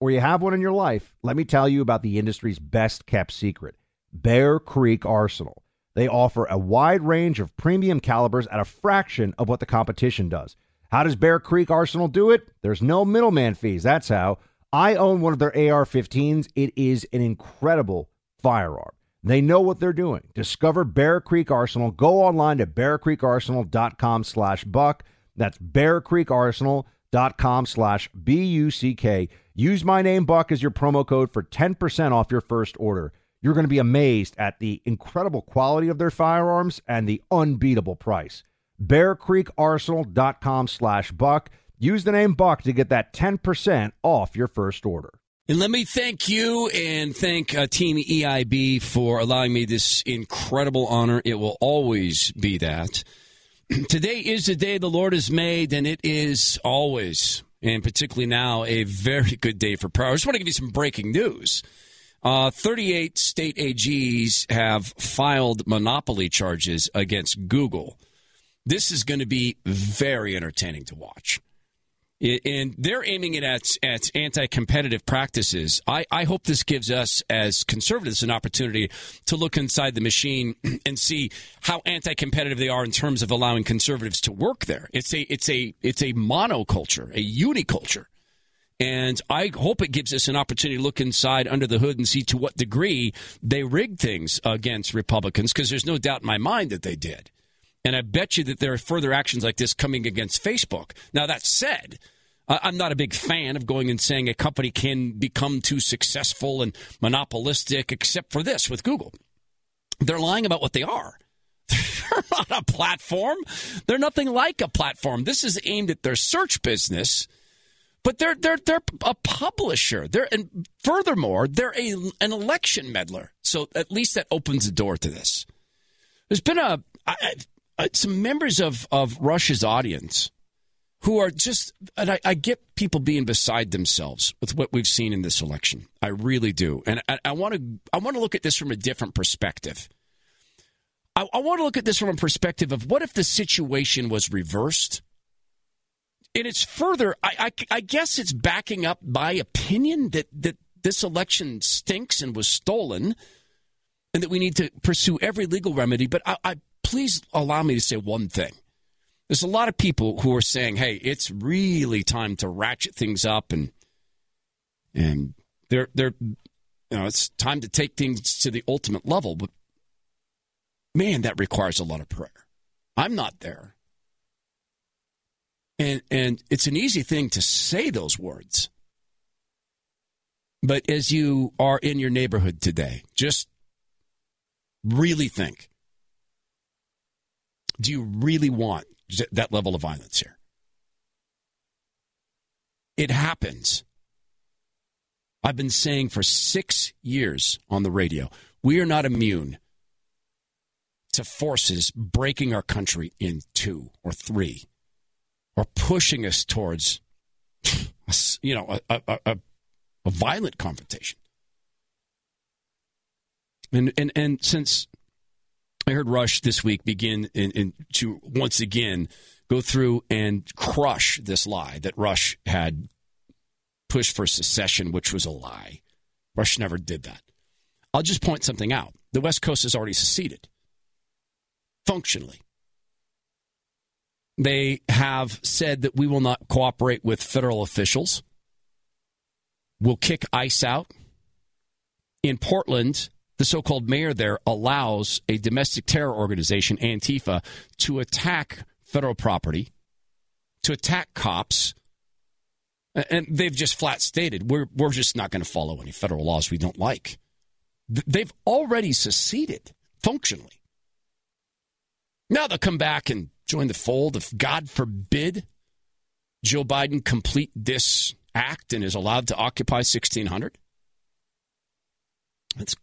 or you have one in your life, let me tell you about the industry's best kept secret Bear Creek Arsenal. They offer a wide range of premium calibers at a fraction of what the competition does. How does Bear Creek Arsenal do it? There's no middleman fees. That's how. I own one of their AR 15s. It is an incredible firearm. They know what they're doing. Discover Bear Creek Arsenal. Go online to bearcreekarsenal.com slash buck. That's bearcreekarsenal.com slash B-U-C-K. Use my name, Buck, as your promo code for 10% off your first order. You're going to be amazed at the incredible quality of their firearms and the unbeatable price. bearcreekarsenal.com slash buck. Use the name Buck to get that 10% off your first order. And let me thank you and thank uh, Team EIB for allowing me this incredible honor. It will always be that. Today is the day the Lord has made, and it is always, and particularly now, a very good day for prayer. I just want to give you some breaking news. Uh, 38 state AGs have filed monopoly charges against Google. This is going to be very entertaining to watch and they're aiming it at at anti-competitive practices. I, I hope this gives us as conservatives an opportunity to look inside the machine and see how anti-competitive they are in terms of allowing conservatives to work there. It's a it's a it's a monoculture, a uniculture. And I hope it gives us an opportunity to look inside under the hood and see to what degree they rigged things against Republicans, because there's no doubt in my mind that they did. And I bet you that there are further actions like this coming against Facebook. Now, that said, I'm not a big fan of going and saying a company can become too successful and monopolistic, except for this with Google. They're lying about what they are. They're not a platform. They're nothing like a platform. This is aimed at their search business, but they're they're they're a publisher. They're and furthermore, they're a an election meddler. So at least that opens the door to this. There's been a I, uh, some members of, of Rush's audience who are just, and I, I, get people being beside themselves with what we've seen in this election. I really do, and I want to I want to look at this from a different perspective. I, I want to look at this from a perspective of what if the situation was reversed. And it's further, I, I, I guess it's backing up my opinion that, that this election stinks and was stolen and that we need to pursue every legal remedy. But I, I please allow me to say one thing. There's a lot of people who are saying, "Hey, it's really time to ratchet things up and and they're they're you know, it's time to take things to the ultimate level." But man, that requires a lot of prayer. I'm not there. And and it's an easy thing to say those words. But as you are in your neighborhood today, just really think do you really want that level of violence here? It happens. I've been saying for six years on the radio we are not immune to forces breaking our country in two or three or pushing us towards, you know, a, a, a, a violent confrontation. And, and, and since I heard Rush this week begin in, in, to once again go through and crush this lie that Rush had pushed for secession, which was a lie. Rush never did that. I'll just point something out. The West Coast has already seceded functionally. They have said that we will not cooperate with federal officials. We'll kick ICE out. In Portland, the so called mayor there allows a domestic terror organization, Antifa, to attack federal property, to attack cops. And they've just flat stated we're, we're just not going to follow any federal laws we don't like. They've already seceded functionally. Now they'll come back and join the fold if, God forbid, Joe Biden complete this act and is allowed to occupy 1600. It's,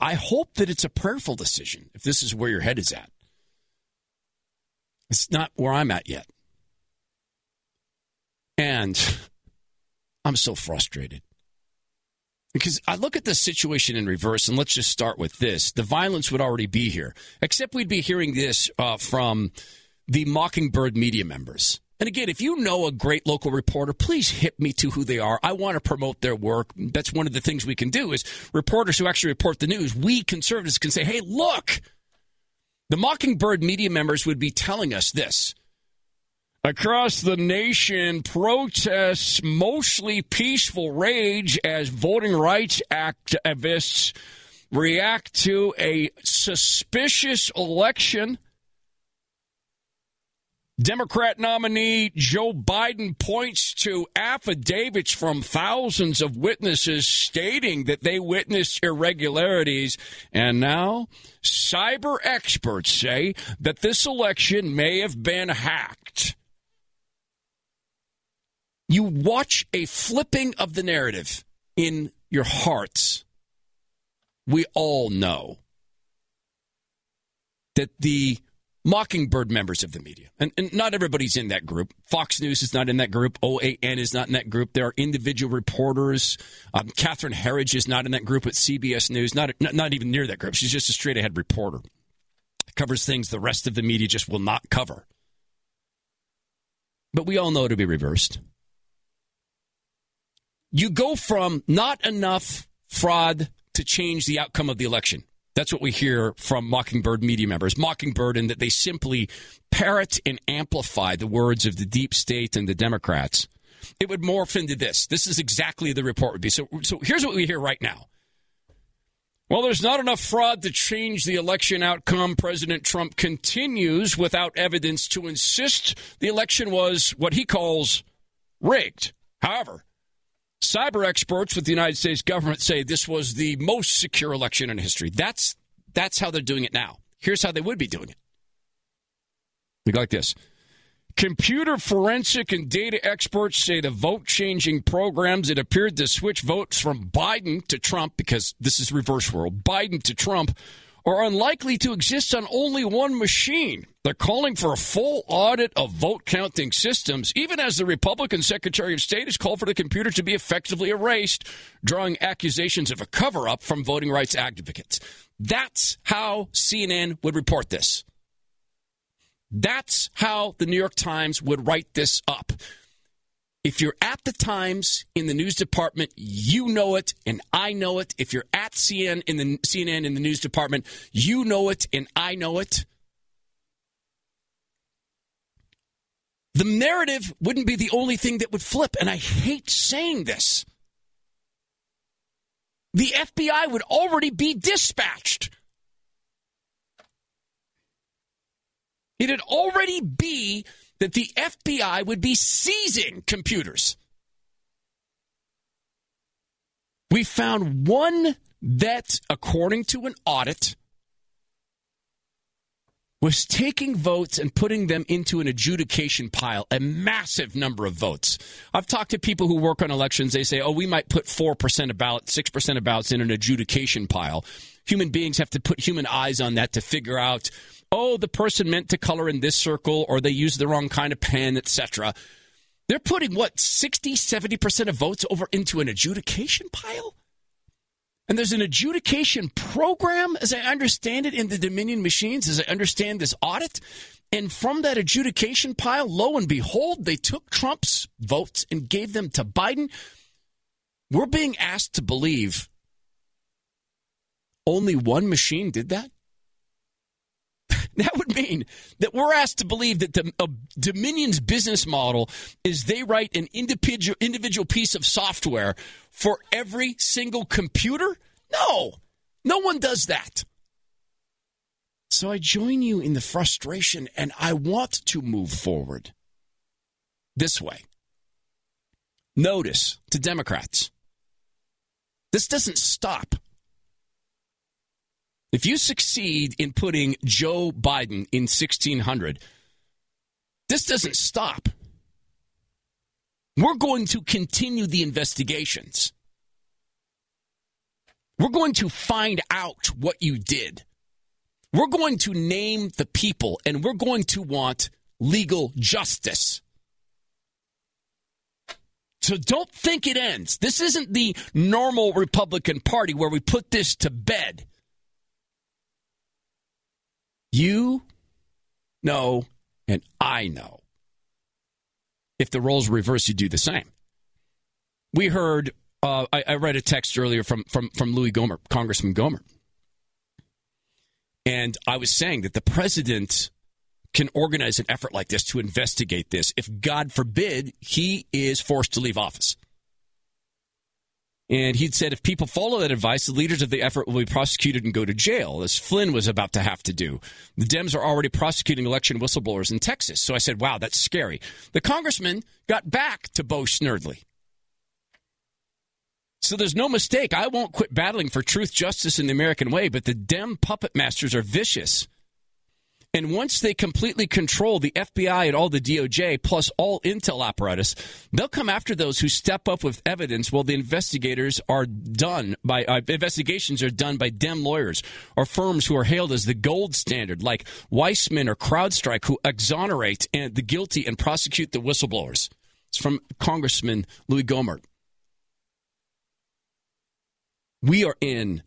I hope that it's a prayerful decision if this is where your head is at. It's not where I'm at yet. And I'm so frustrated. Because I look at the situation in reverse, and let's just start with this. The violence would already be here, except we'd be hearing this uh, from the Mockingbird media members. And again, if you know a great local reporter, please hit me to who they are. I want to promote their work. That's one of the things we can do is reporters who actually report the news. We conservatives can say, hey, look, the Mockingbird media members would be telling us this. Across the nation, protests mostly peaceful rage as voting rights uh, activists react to a suspicious election Democrat nominee Joe Biden points to affidavits from thousands of witnesses stating that they witnessed irregularities. And now, cyber experts say that this election may have been hacked. You watch a flipping of the narrative in your hearts. We all know that the Mockingbird members of the media. And, and, not everybody's in that group. Fox News is not in that group. OAN is not in that group. There are individual reporters. Um, Catherine Herridge is not in that group at CBS News, not, not, not even near that group. She's just a straight ahead reporter. Covers things the rest of the media just will not cover. But we all know to be reversed. You go from not enough fraud to change the outcome of the election. That's what we hear from Mockingbird media members. Mockingbird, and that they simply parrot and amplify the words of the deep state and the Democrats. It would morph into this. This is exactly the report would be. So, so here's what we hear right now. Well, there's not enough fraud to change the election outcome. President Trump continues without evidence to insist the election was what he calls rigged. However, Cyber experts with the United States government say this was the most secure election in history. That's that's how they're doing it now. Here's how they would be doing it. Go like this. Computer forensic and data experts say the vote changing programs that appeared to switch votes from Biden to Trump, because this is reverse world, Biden to Trump, are unlikely to exist on only one machine. They're calling for a full audit of vote counting systems, even as the Republican Secretary of State has called for the computer to be effectively erased, drawing accusations of a cover up from voting rights advocates. That's how CNN would report this. That's how the New York Times would write this up. If you're at the Times in the news department, you know it, and I know it. If you're at CNN in the CNN in the news department, you know it, and I know it. The narrative wouldn't be the only thing that would flip, and I hate saying this. The FBI would already be dispatched. It would already be that the FBI would be seizing computers. We found one that, according to an audit, was taking votes and putting them into an adjudication pile, a massive number of votes. I've talked to people who work on elections. They say, oh, we might put 4% of ballots, 6% of ballots in an adjudication pile. Human beings have to put human eyes on that to figure out, oh, the person meant to color in this circle or they used the wrong kind of pen, etc. They're putting, what, 60, 70% of votes over into an adjudication pile? And there's an adjudication program, as I understand it, in the Dominion machines, as I understand this audit. And from that adjudication pile, lo and behold, they took Trump's votes and gave them to Biden. We're being asked to believe only one machine did that? that would mean that we're asked to believe that the, uh, Dominion's business model is they write an individual individual piece of software for every single computer? No, no one does that. So I join you in the frustration, and I want to move forward this way. Notice to Democrats this doesn't stop. If you succeed in putting Joe Biden in 1600, this doesn't stop. We're going to continue the investigations. We're going to find out what you did. We're going to name the people and we're going to want legal justice. So don't think it ends. This isn't the normal Republican Party where we put this to bed. You know, and I know. If the roles reverse, you do the same. We heard, uh, I, I, read a text earlier from, from, from Louis Gohmert, Congressman Gohmert. And I was saying that the president can organize an effort like this to investigate this if, God forbid, he is forced to leave office. And he'd said if people follow that advice, the leaders of the effort will be prosecuted and go to jail, as Flynn was about to have to do. The Dems are already prosecuting election whistleblowers in Texas. So I said, wow, that's scary. The congressman got back to Bo Snerdley. So there's no mistake. I won't quit battling for truth, justice, and the American way, but the Dem puppet masters are vicious. And once they completely control the FBI and all the DOJ, plus all intel apparatus, they'll come after those who step up with evidence while the investigators are done by uh, investigations are done by Dem lawyers or firms who are hailed as the gold standard, like Weissmann or CrowdStrike, who exonerate and the guilty and prosecute the whistleblowers. It's from Congressman Louis Gohmert. We are in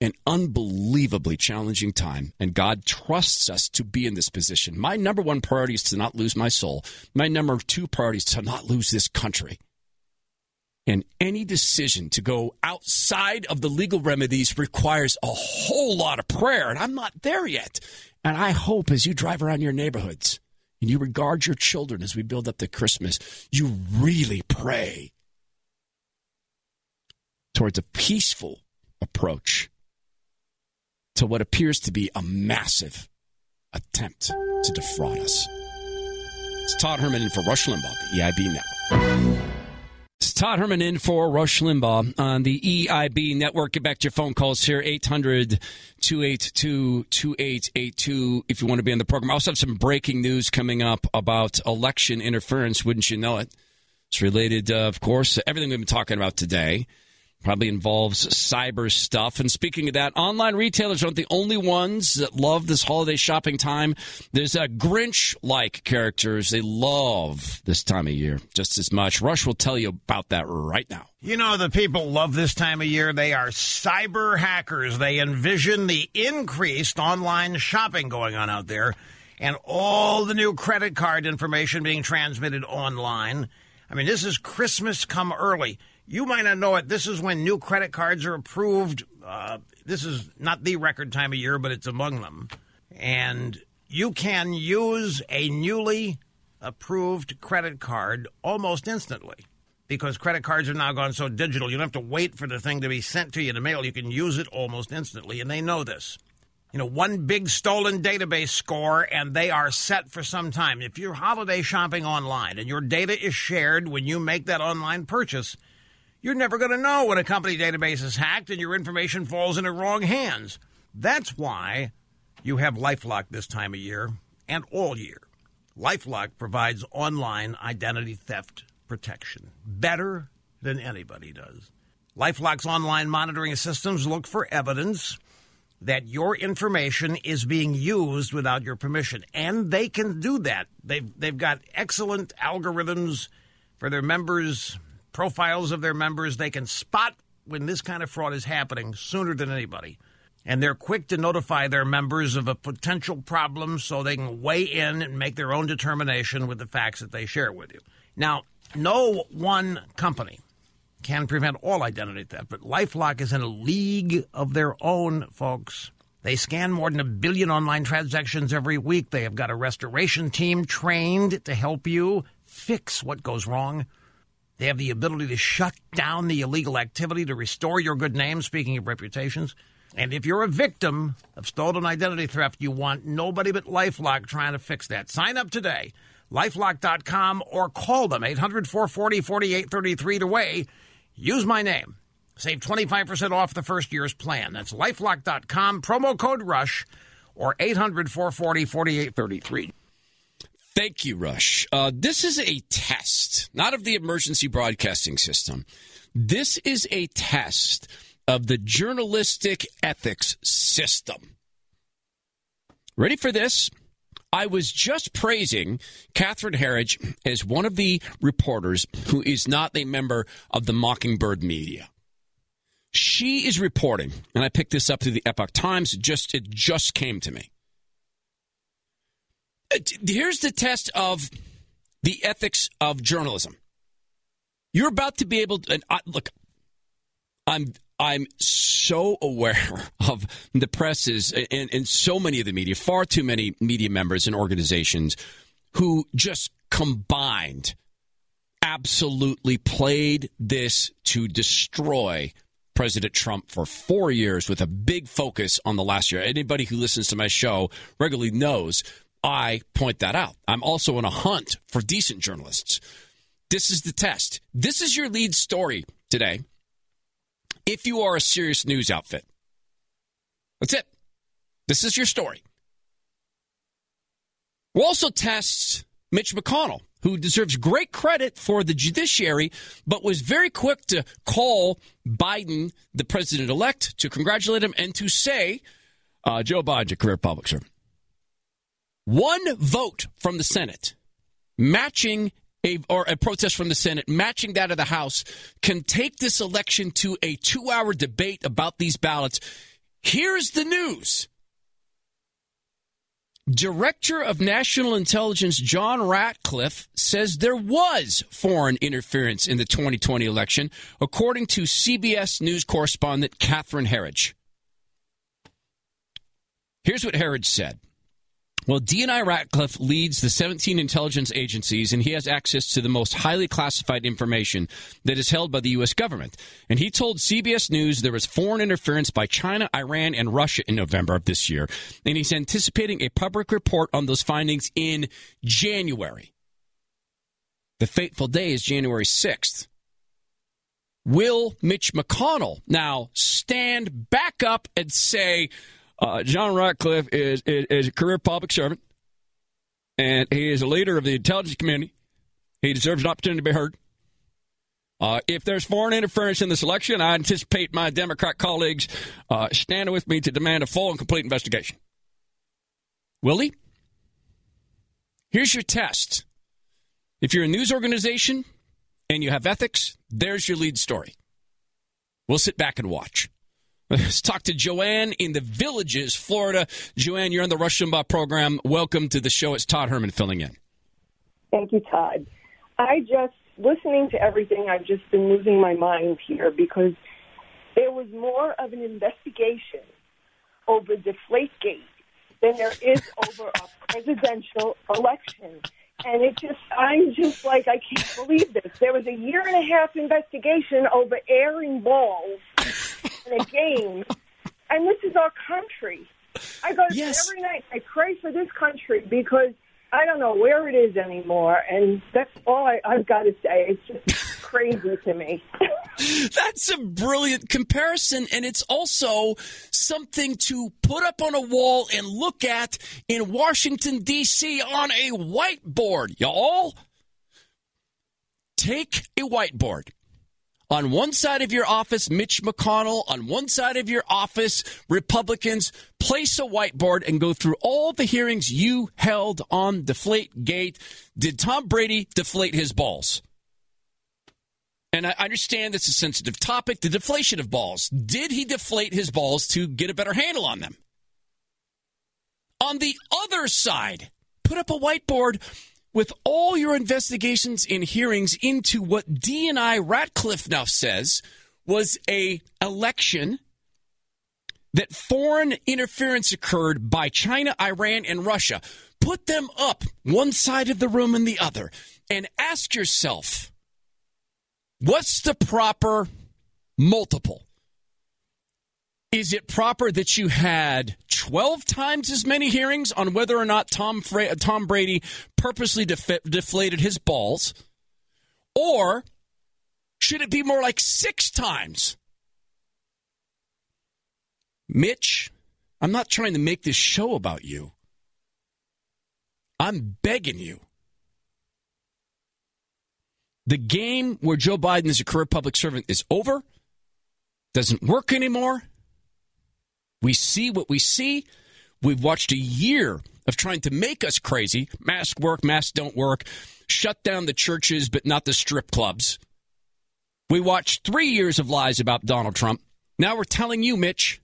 an unbelievably challenging time, and God trusts us to be in this position. My number one priority is to not lose my soul. My number two priority is to not lose this country. And any decision to go outside of the legal remedies requires a whole lot of prayer, and I'm not there yet. And I hope as you drive around your neighborhoods and you regard your children as we build up the Christmas, you really pray towards a peaceful approach to what appears to be a massive attempt to defraud us. It's Todd Herman in for Rush Limbaugh, the EIB Network. It's Todd Herman in for Rush Limbaugh on the EIB Network. Get back to your phone calls here, 800 282 2882, if you want to be on the program. I also have some breaking news coming up about election interference, wouldn't you know it? It's related, uh, of course, to everything we've been talking about today probably involves cyber stuff. And speaking of that, online retailers aren't the only ones that love this holiday shopping time. There's a Grinch like characters they love this time of year just as much. Rush will tell you about that right now. You know, the people love this time of year. They are cyber hackers. They envision the increased online shopping going on out there and all the new credit card information being transmitted online. I mean, this is Christmas come early. You might not know it. This is when new credit cards are approved. Uh, this is not the record time of year, but it's among them. And you can use a newly approved credit card almost instantly because credit cards are now gone so digital. You don't have to wait for the thing to be sent to you in the mail. You can use it almost instantly, and they know this. You know, one big stolen database score, and they are set for some time. If you're holiday shopping online and your data is shared when you make that online purchase, you're never going to know when a company database is hacked and your information falls into wrong hands. That's why you have Lifelock this time of year and all year. Lifelock provides online identity theft protection better than anybody does. Lifelock's online monitoring systems look for evidence that your information is being used without your permission, and they can do that. They've they've got excellent algorithms for their members, profiles of their members. They can spot when this kind of fraud is happening sooner than anybody. And they're quick to notify their members of a potential problem so they can weigh in and make their own determination with the facts that they share with you. Now, no one company can prevent all identity theft, but Lifelock is in a league of their own, folks. They scan more than a billion online transactions every week. They have got a restoration team trained to help you fix what goes wrong. They have the ability to shut down the illegal activity to restore your good name, speaking of reputations. And if you're a victim of stolen identity theft, you want nobody but Lifelock trying to fix that. Sign up today, lifelock.com, or call them, 800 440 4833 to weigh. Use my name. Save 25% off the first year's plan. That's lifelock.com, promo code RUSH, or 800 440 4833. Thank you, Rush. Uh, this is a test, not of the emergency broadcasting system. This is a test of the journalistic ethics system. Ready for this? I was just praising Catherine Herridge as one of the reporters who is not a member of the Mockingbird media. She is reporting, and I picked this up through the Epoch Times. It just it just came to me. Uh, Here's the test of the ethics of journalism. You're about to be able to I, look. I'm I'm so aware of the presses and, and so many of the media, far too many media members and organizations who just combined absolutely played this to destroy President Trump for four years with a big focus on the last year. Anybody who listens to my show regularly knows I point that out. I'm also on a hunt for decent journalists. This is the test. This is your lead story today if you are a serious news outfit. That's it. This is your story. We'll also test Mitch McConnell, who deserves great credit for the judiciary, but was very quick to call Biden the president elect, to congratulate him, and to say uh, Joe Biden, a career public servant. One vote from the Senate matching a, or a protest from the Senate matching that of the House can take this election to a two hour debate about these ballots. Here's the news. Director of National Intelligence John Ratcliffe says there was foreign interference in the 2020 election, according to CBS News correspondent Catherine Herridge. Here's what Herridge said. Well, DNI Ratcliffe leads the 17 intelligence agencies, and he has access to the most highly classified information that is held by the U.S. government. And he told CBS News there was foreign interference by China, Iran, and Russia in November of this year. And he's anticipating a public report on those findings in January. The fateful day is January 6th. Will Mitch McConnell now stand back up and say, uh, John Ratcliffe is, is, is a career public servant, and he is a leader of the intelligence community. He deserves an opportunity to be heard. Uh, if there's foreign interference in this election, I anticipate my Democrat colleagues uh, standing with me to demand a full and complete investigation. Will he? Here's your test. If you're a news organization and you have ethics, there's your lead story. We'll sit back and watch. Let's talk to Joanne in the Villages, Florida. Joanne, you're on the Rush Limbaugh program. Welcome to the show. It's Todd Herman filling in. Thank you, Todd. I just, listening to everything, I've just been losing my mind here because there was more of an investigation over Deflategate than there is over a presidential election. And it just, I'm just like, I can't believe this. There was a year and a half investigation over airing balls in a game, and this is our country. I go bed every night. I pray for this country because I don't know where it is anymore, and that's all I, I've got to say. It's just crazy to me. That's a brilliant comparison, and it's also something to put up on a wall and look at in Washington, D.C. on a whiteboard, y'all. Take a whiteboard. On one side of your office, Mitch McConnell. On one side of your office, Republicans. Place a whiteboard and go through all the hearings you held on Deflate Gate. Did Tom Brady deflate his balls? And I understand it's a sensitive topic the deflation of balls. Did he deflate his balls to get a better handle on them? On the other side, put up a whiteboard with all your investigations and hearings into what DNI Ratcliffe now says was a election that foreign interference occurred by China, Iran, and Russia. Put them up one side of the room and the other and ask yourself What's the proper multiple? Is it proper that you had 12 times as many hearings on whether or not Tom, Tom Brady purposely def- deflated his balls? Or should it be more like six times? Mitch, I'm not trying to make this show about you. I'm begging you the game where Joe Biden is a career public servant is over, doesn't work anymore. We see what we see. We've watched a year of trying to make us crazy. Mask work, masks don't work. Shut down the churches, but not the strip clubs. We watched three years of lies about Donald Trump. Now we're telling you, Mitch,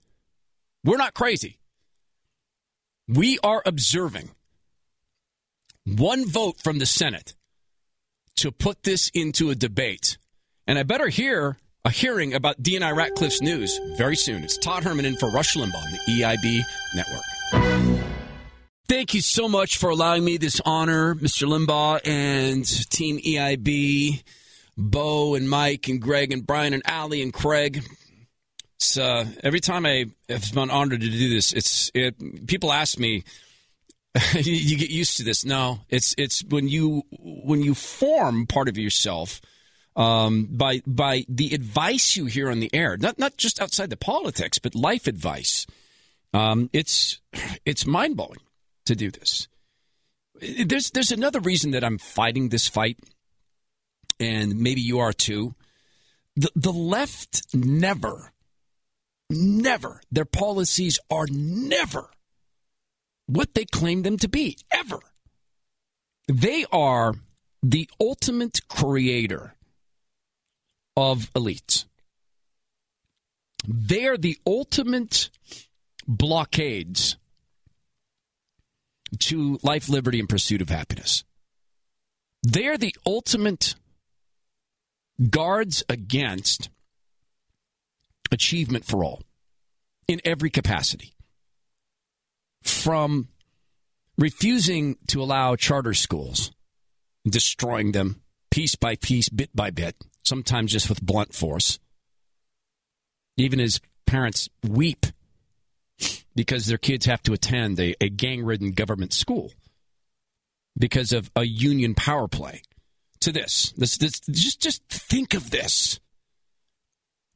we're not crazy. We are observing one vote from the Senate to put this into a debate. And I better hear a hearing about DNI Ratcliffe's news very soon. It's Todd Herman in for Rush Limbaugh on the EIB Network. Thank you so much for allowing me this honor, Mr. Limbaugh and Team EIB, Bo and Mike and Greg and Brian and Allie and Craig. It's, uh, every time I have been honored to do this, it's it, people ask me, you, you get used to this. No, it's it's when you when you form part of yourself um, by by the advice you hear on the air, not not just outside the politics, but life advice. Um, it's it's mind blowing to do this. There's there's another reason that I'm fighting this fight, and maybe you are too. The the left never, never their policies are never what they claim them to be, ever. They are the ultimate creator of elites. They are the ultimate blockades to life, liberty, and pursuit of happiness. They are the ultimate guards against achievement for all in every capacity from refusing to allow charter schools, destroying them piece by piece, bit by bit, sometimes just with blunt force. Even as parents weep because their kids have to attend a, a gang ridden government school because of a union power play. To this, this, this, just, just think of this.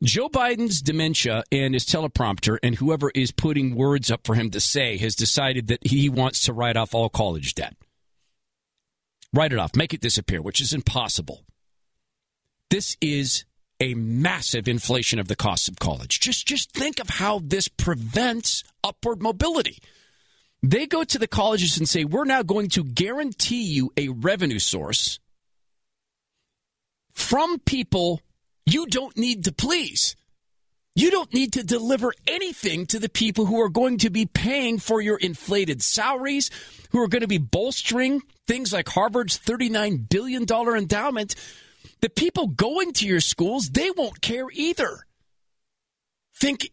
Joe Biden's dementia and his teleprompter, and whoever is putting words up for him to say, has decided that he wants to write off all college debt. Write it off, make it disappear, which is impossible. This is a massive inflation of the cost of college. Just, just think of how this prevents upward mobility. They go to the colleges and say, We're now going to guarantee you a revenue source from people you don't need to please. You don't need to deliver anything to the people who are going to be paying for your inflated salaries, who are going to be bolstering things like Harvard's $39 billion endowment. The people going to your schools, they won't care either. Think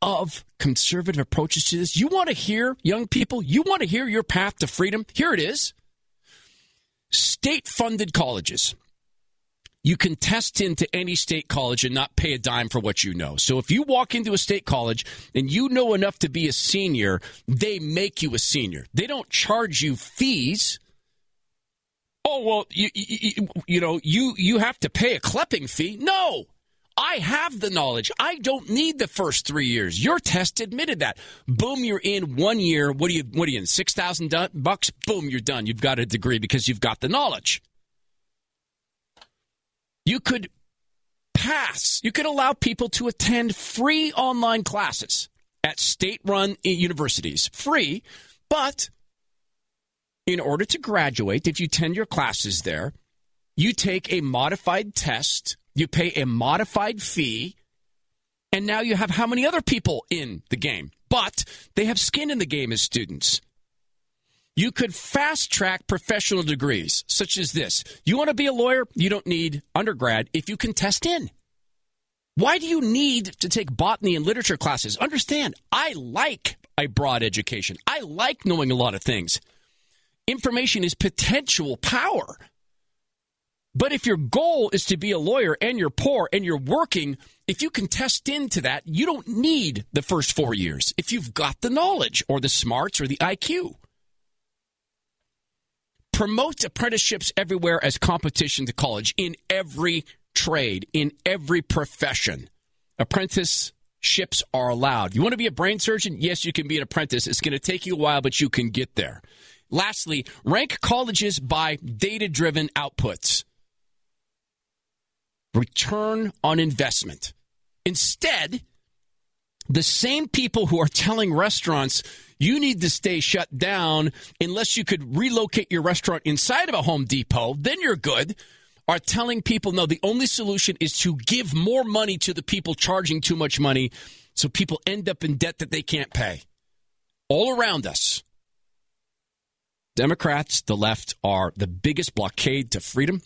of conservative approaches to this. You want to hear, young people, you want to hear your path to freedom? Here it is. State funded colleges. You can test into any state college and not pay a dime for what you know. So if you walk into a state college and you know enough to be a senior, they make you a senior. They don't charge you fees. Oh well, you you, you know you you have to pay a clipping fee. No, I have the knowledge. I don't need the first three years. Your test admitted that. Boom, you're in one year. What are you? What are you in? Six thousand bucks. Boom, you're done. You've got a degree because you've got the knowledge. You could pass. You could allow people to attend free online classes at state-run universities, free, but in order to graduate, if you attend your classes there, you take a modified test you pay a modified fee, and now you have how many other people in the game? But they have skin in the game as students. You could fast track professional degrees, such as this. You want to be a lawyer? You don't need undergrad if you can test in. Why do you need to take botany and literature classes? Understand, I like a broad education. I like knowing a lot of things. Information is potential power. But if your goal is to be a lawyer and you're poor and you're working, if you can test into that, you don't need the first four years if you've got the knowledge or the smarts or the IQ. Promote apprenticeships everywhere as competition to college in every trade, in every profession. Apprenticeships are allowed. You want to be a brain surgeon? Yes, you can be an apprentice. It's going to take you a while, but you can get there. Lastly, rank colleges by data driven outputs return on investment. Instead, the same people who are telling restaurants you need to stay shut down unless you could relocate your restaurant inside of a Home Depot, then you're good, are telling people no, the only solution is to give more money to the people charging too much money so people end up in debt that they can't pay. All around us. Democrats, the left, are the biggest blockade to freedom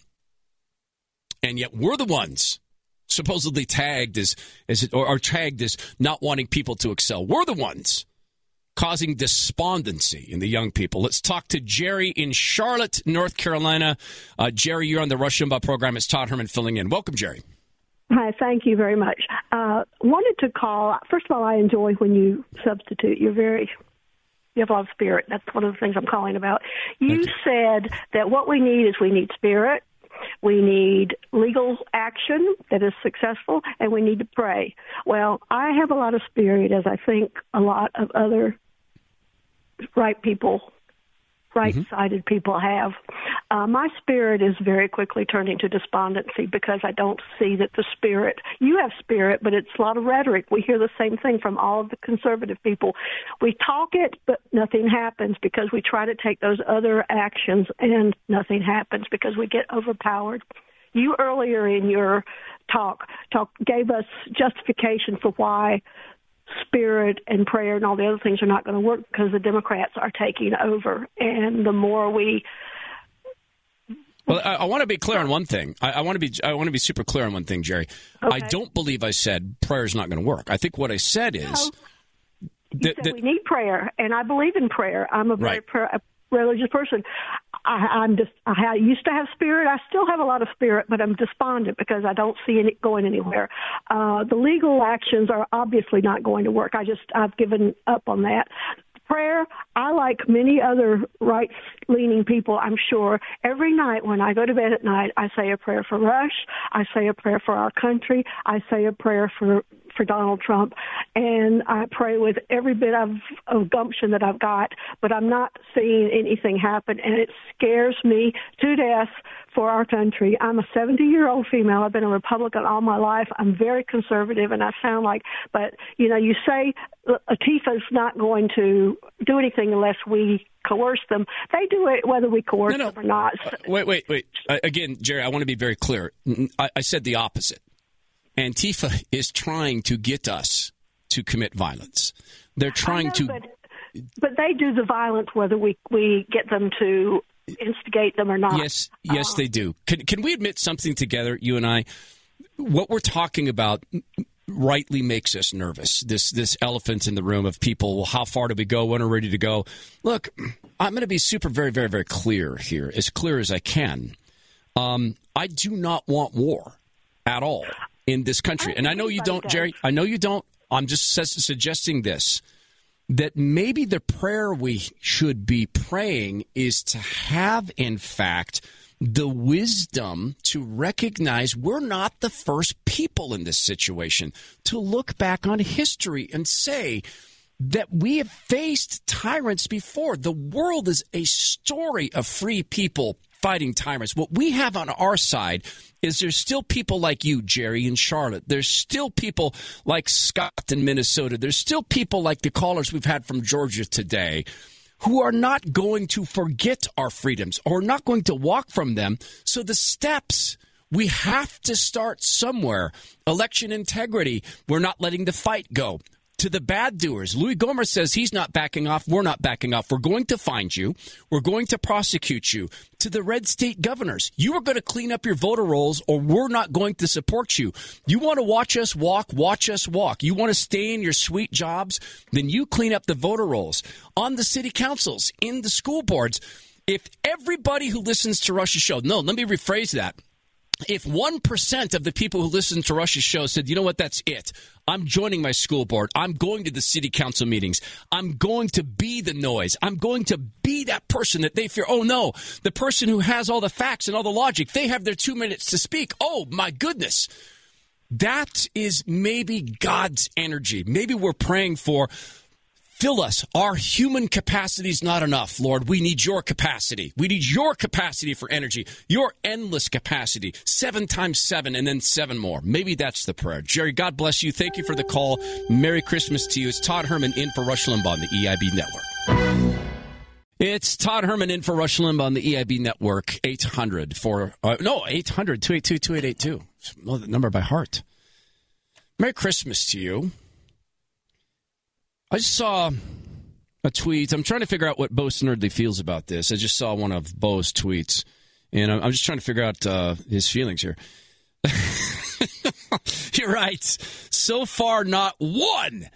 and yet we're the ones supposedly tagged as, as or, tagged as not wanting people to excel. We're the ones causing despondency in the young people. Let's talk to Jerry in Charlotte, North Carolina. Uh, Jerry, you're on the Rush Limbaugh program. It's Todd Herman filling in. Welcome, Jerry. Hi, thank you very much. Uh, wanted to call. First of all, I enjoy when you substitute. You're very you have a lot of spirit. That's one of the things I'm calling about. You, you said that what we need is we need spirit, we need legal action that is successful, and we need to pray. Well, I have a lot of spirit, as I think a lot of other right people right-sided mm-hmm. people have. Uh, my spirit is very quickly turning to despondency because I don't see that the spirit. You have spirit, but it's a lot of rhetoric. We hear the same thing from all of the conservative people. We talk it, but nothing happens because we try to take those other actions, and nothing happens because we get overpowered. You earlier in your talk talk gave us justification for why spirit and prayer and all the other things are not going to work because the Democrats are taking over. And the more we well, I, I, want to be clear on one thing. I, I, want to be I want to be super clear on one thing, Jerry. Okay. I don't believe I said prayer is not going to work. I think what I said is no. that, said we need prayer, and I believe in prayer. I'm a very right. prayer, religious person. I, I'm just I used to have spirit. I still have a lot of spirit, but I'm despondent because I don't see it going anywhere. Uh, the legal actions are obviously not going to work. I just I've given up on that prayer, I like many other right leaning people, I'm sure, every night when I go to bed at night, I say a prayer for Rush. I say a prayer for our country. I say a prayer for for Donald Trump, and I pray with every bit of, of gumption that I've got, but I'm not seeing anything happen, and it scares me to death for our country. I'm a 70 year old female. I've been a Republican all my life. I'm very conservative, and I sound like, but you know, you say Antifa's not going to do anything unless we coerce them. They do it whether we coerce no, no. them or not. Uh, wait, wait, wait. Uh, again, Jerry, I want to be very clear. I, I said the opposite. Antifa is trying to get us to commit violence. They're trying know, to. But, but they do the violence whether we, we get them to instigate them or not. Yes, yes, uh, they do. Can, can we admit something together, you and I? What we're talking about rightly makes us nervous. This this elephant in the room of people. Well, how far do we go? When are we ready to go? Look, I'm going to be super, very, very, very clear here, as clear as I can. Um, I do not want war at all in this country, and I know you don't, Jerry. I know you don't. I'm just su- suggesting this that maybe the prayer we should be praying is to have, in fact, the wisdom to recognize we're not the first people in this situation, to look back on history and say, that we have faced tyrants before. The world is a story of free people fighting tyrants. What we have on our side is there's still people like you, Jerry, in Charlotte. There's still people like Scott in Minnesota. There's still people like the callers we've had from Georgia today who are not going to forget our freedoms or not going to walk from them. So the steps we have to start somewhere. Election integrity. We're not letting the fight go to the bad doers. Louis Gohmert says he's not backing off. We're not backing off. We're going to find you. We're going to prosecute you. To the red state governors, you are going to clean up your voter rolls or we're not going to support you. You want to watch us walk, watch us walk. You want to stay in your sweet jobs, then you clean up the voter rolls. On the city councils, in the school boards, if everybody who listens to Rush's show, no, let me rephrase that if 1% of the people who listen to Rush's show said, you know what, that's it. I'm joining my school board. I'm going to the city council meetings. I'm going to be the noise. I'm going to be that person that they fear. Oh no, the person who has all the facts and all the logic, they have their two minutes to speak. Oh my goodness. That is maybe God's energy. Maybe we're praying for Fill us. Our human capacity is not enough, Lord. We need your capacity. We need your capacity for energy, your endless capacity. Seven times seven and then seven more. Maybe that's the prayer. Jerry, God bless you. Thank you for the call. Merry Christmas to you. It's Todd Herman in for Rush Limbaugh on the EIB Network. It's Todd Herman in for Rush Limbaugh on the EIB Network. 800 for, uh, no, 800 282 2882. Know the number by heart. Merry Christmas to you. I just saw a tweet. I'm trying to figure out what Bo Snerdley feels about this. I just saw one of Bo's tweets, and I'm just trying to figure out uh, his feelings here. You're right. So far, not one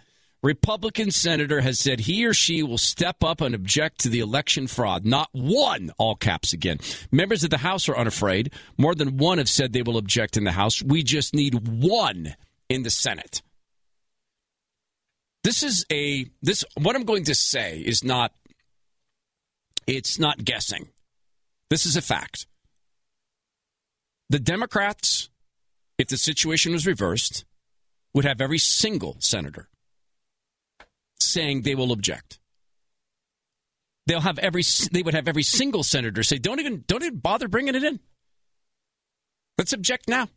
Republican senator has said he or she will step up and object to the election fraud. Not one, all caps again. Members of the House are unafraid. More than one have said they will object in the House. We just need one in the Senate. This is a this what I'm going to say is not it's not guessing. This is a fact. The Democrats, if the situation was reversed, would have every single senator saying they will object. They'll have every they would have every single senator say don't even don't even bother bringing it in. Let's object now.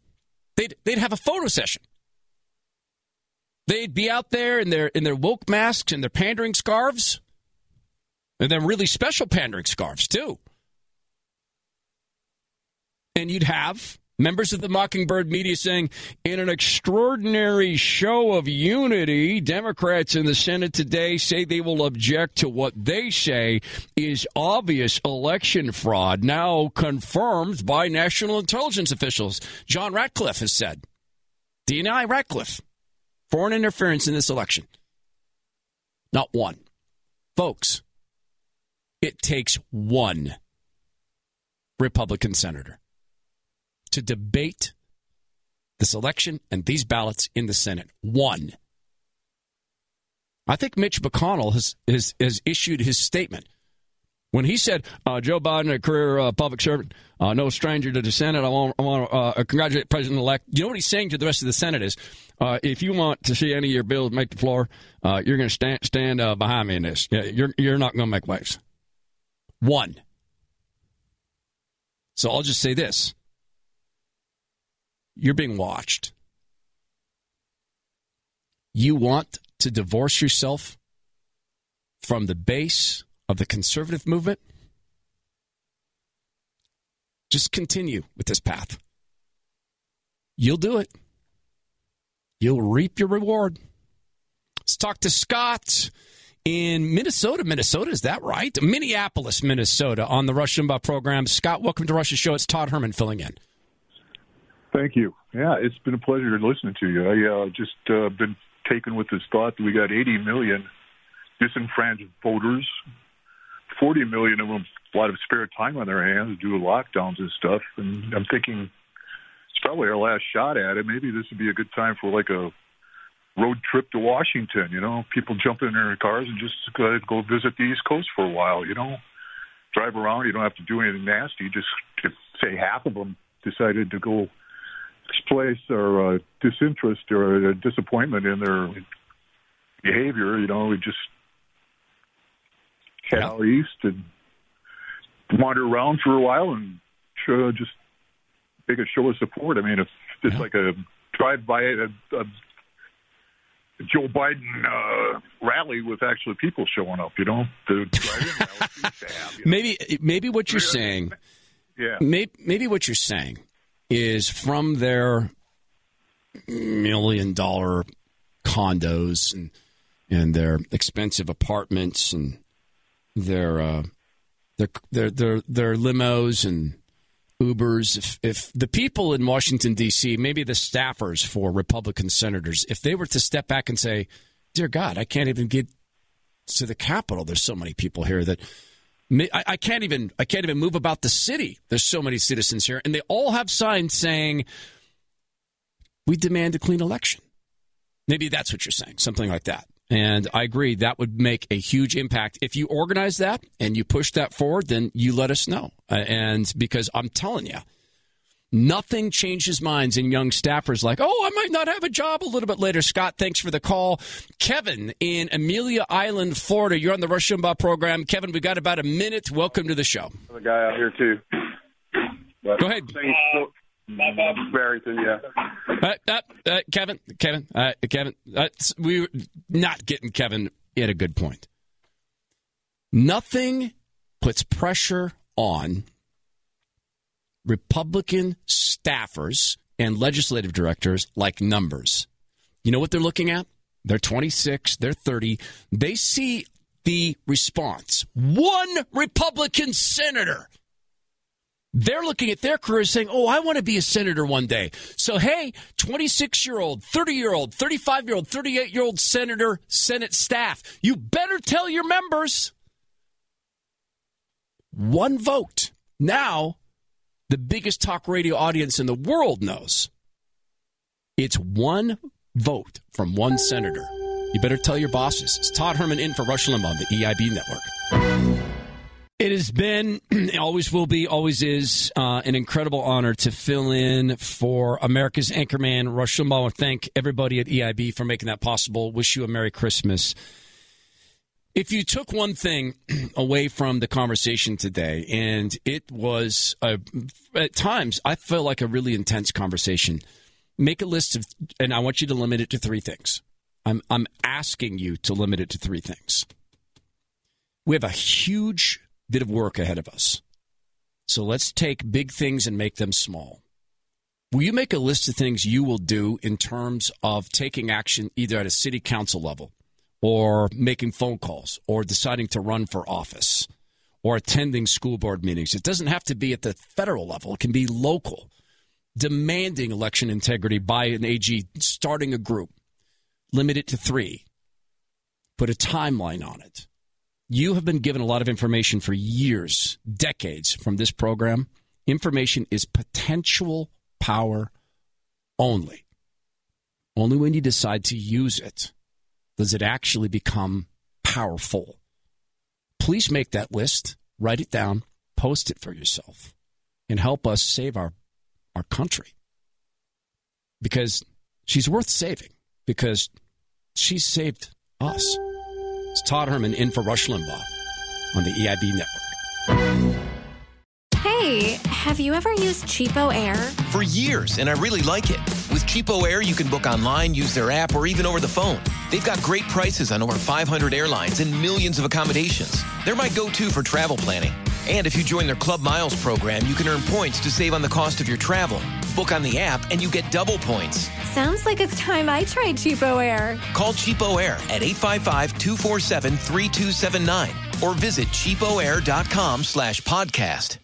They'd they'd have a photo session. They'd be out there in their in their woke masks and their pandering scarves. And their really special pandering scarves too. And you'd have members of the Mockingbird media saying, in an extraordinary show of unity, Democrats in the Senate today say they will object to what they say is obvious election fraud, now confirmed by national intelligence officials. John Ratcliffe has said. DNI Ratcliffe foreign interference in this election. Not one. Folks, it takes one Republican senator to debate this election and these ballots in the Senate. One. I think Mitch McConnell has, has, has issued his statement. When he said, uh, Joe Biden, a career uh, public servant, uh, no stranger to the Senate, I want, I want to uh, congratulate President elect. You know what he's saying to the rest of the Senate is uh, if you want to see any of your bills make the floor, uh, you're going to stand, stand behind me in this. You're, you're not going to make waves. One. So I'll just say this you're being watched. You want to divorce yourself from the base of the conservative movement, just continue with this path. You'll do it. You'll reap your reward. Let's talk to Scott in Minnesota. Minnesota, is that right? Minneapolis, Minnesota, on the Rush Limbaugh program. Scott, welcome to Rush's show. It's Todd Herman filling in. Thank you. Yeah, it's been a pleasure listening to you. I uh, just uh, been taken with this thought that we got 80 million disenfranchised voters 40 million of them a lot of spare time on their hands due to lockdowns and stuff. And I'm thinking it's probably our last shot at it. Maybe this would be a good time for like a road trip to Washington. You know, people jump in their cars and just go, visit the East Coast for a while. You know, drive around. You don't have to do anything nasty. Just if, say half of them decided to go express or uh, disinterest or a disappointment in their behavior. You know, we just Yeah. east and wander around for a while and show, just make a show of support. I mean, if it's like a drive by a, a Joe Biden uh, rally with actually people showing up, you know, the drive-in rally. we used to have, you know. Maybe maybe what you're saying, Yeah. maybe, maybe what you're saying is from their million dollar condos and and their expensive apartments and their uh, their their their their limos and Ubers. If, if the people in Washington D.C., maybe the staffers for Republican senators, if they were to step back and say, "Dear God, I can't even get to the Capitol. There's so many people here that." I, I can't even I can't even move about the city. There's so many citizens here, and they all have signs saying, "We demand a clean election." Maybe that's what you're saying, something like that. And I agree that would make a huge impact if you organize that and you push that forward. Then you let us know, Uh, and because I'm telling you, nothing changes minds in young staffers. Like, oh, I might not have a job a little bit later. Scott, thanks for the call. Kevin in Amelia Island, Florida. You're on the Rush Limbaugh program. Kevin, We've got about a minute. Welcome to the show. the guy out here too. But Go ahead. Barrington, yeah. Uh, uh, uh, Kevin, Kevin, uh, Kevin, we were not getting Kevin at a good point. Nothing puts pressure on Republican staffers and legislative directors like numbers. You know what they're looking at? They're 26, they're 30. They see the response. One Republican senator they're looking at their careers saying, Oh, I want to be a senator one day. So, hey, 26 year old, 30 year old, 35 year old, 38 year old senator, Senate staff, you better tell your members. One vote. Now, the biggest talk radio audience in the world knows it's one vote from one senator. You better tell your bosses. It's Todd Herman in for Rush Limbaugh on the EIB network. It has been, always will be, always is uh, an incredible honor to fill in for America's anchorman, Rush Limbaugh. I thank everybody at EIB for making that possible. Wish you a Merry Christmas. If you took one thing away from the conversation today, and it was a, at times, I felt like a really intense conversation. Make a list of, and I want you to limit it to three things. I'm I'm asking you to limit it to three things. We have a huge bit of work ahead of us. So let's take big things and make them small. Will you make a list of things you will do in terms of taking action either at a city council level or making phone calls or deciding to run for office or attending school board meetings? It doesn't have to be at the federal level, it can be local. Demanding election integrity by an AG, starting a group, limit it to three, put a timeline on it. You have been given a lot of information for years, decades from this program. Information is potential power only. Only when you decide to use it does it actually become powerful. Please make that list, write it down, post it for yourself, and help us save our, our country. Because she's worth saving, because she saved us. It's Todd Herman in for Rush Limbaugh on the EIB network. Hey, have you ever used Cheapo Air? For years, and I really like it. With Cheapo Air, you can book online, use their app, or even over the phone. They've got great prices on over 500 airlines and millions of accommodations. They're my go to for travel planning. And if you join their Club Miles program, you can earn points to save on the cost of your travel. Book on the app, and you get double points. Sounds like it's time I tried Cheapo Air. Call Cheapo Air at 855-247-3279 or visit cheapoair.com slash podcast.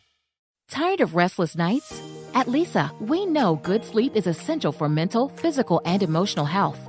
Tired of restless nights? At Leesa, we know good sleep is essential for mental, physical, and emotional health.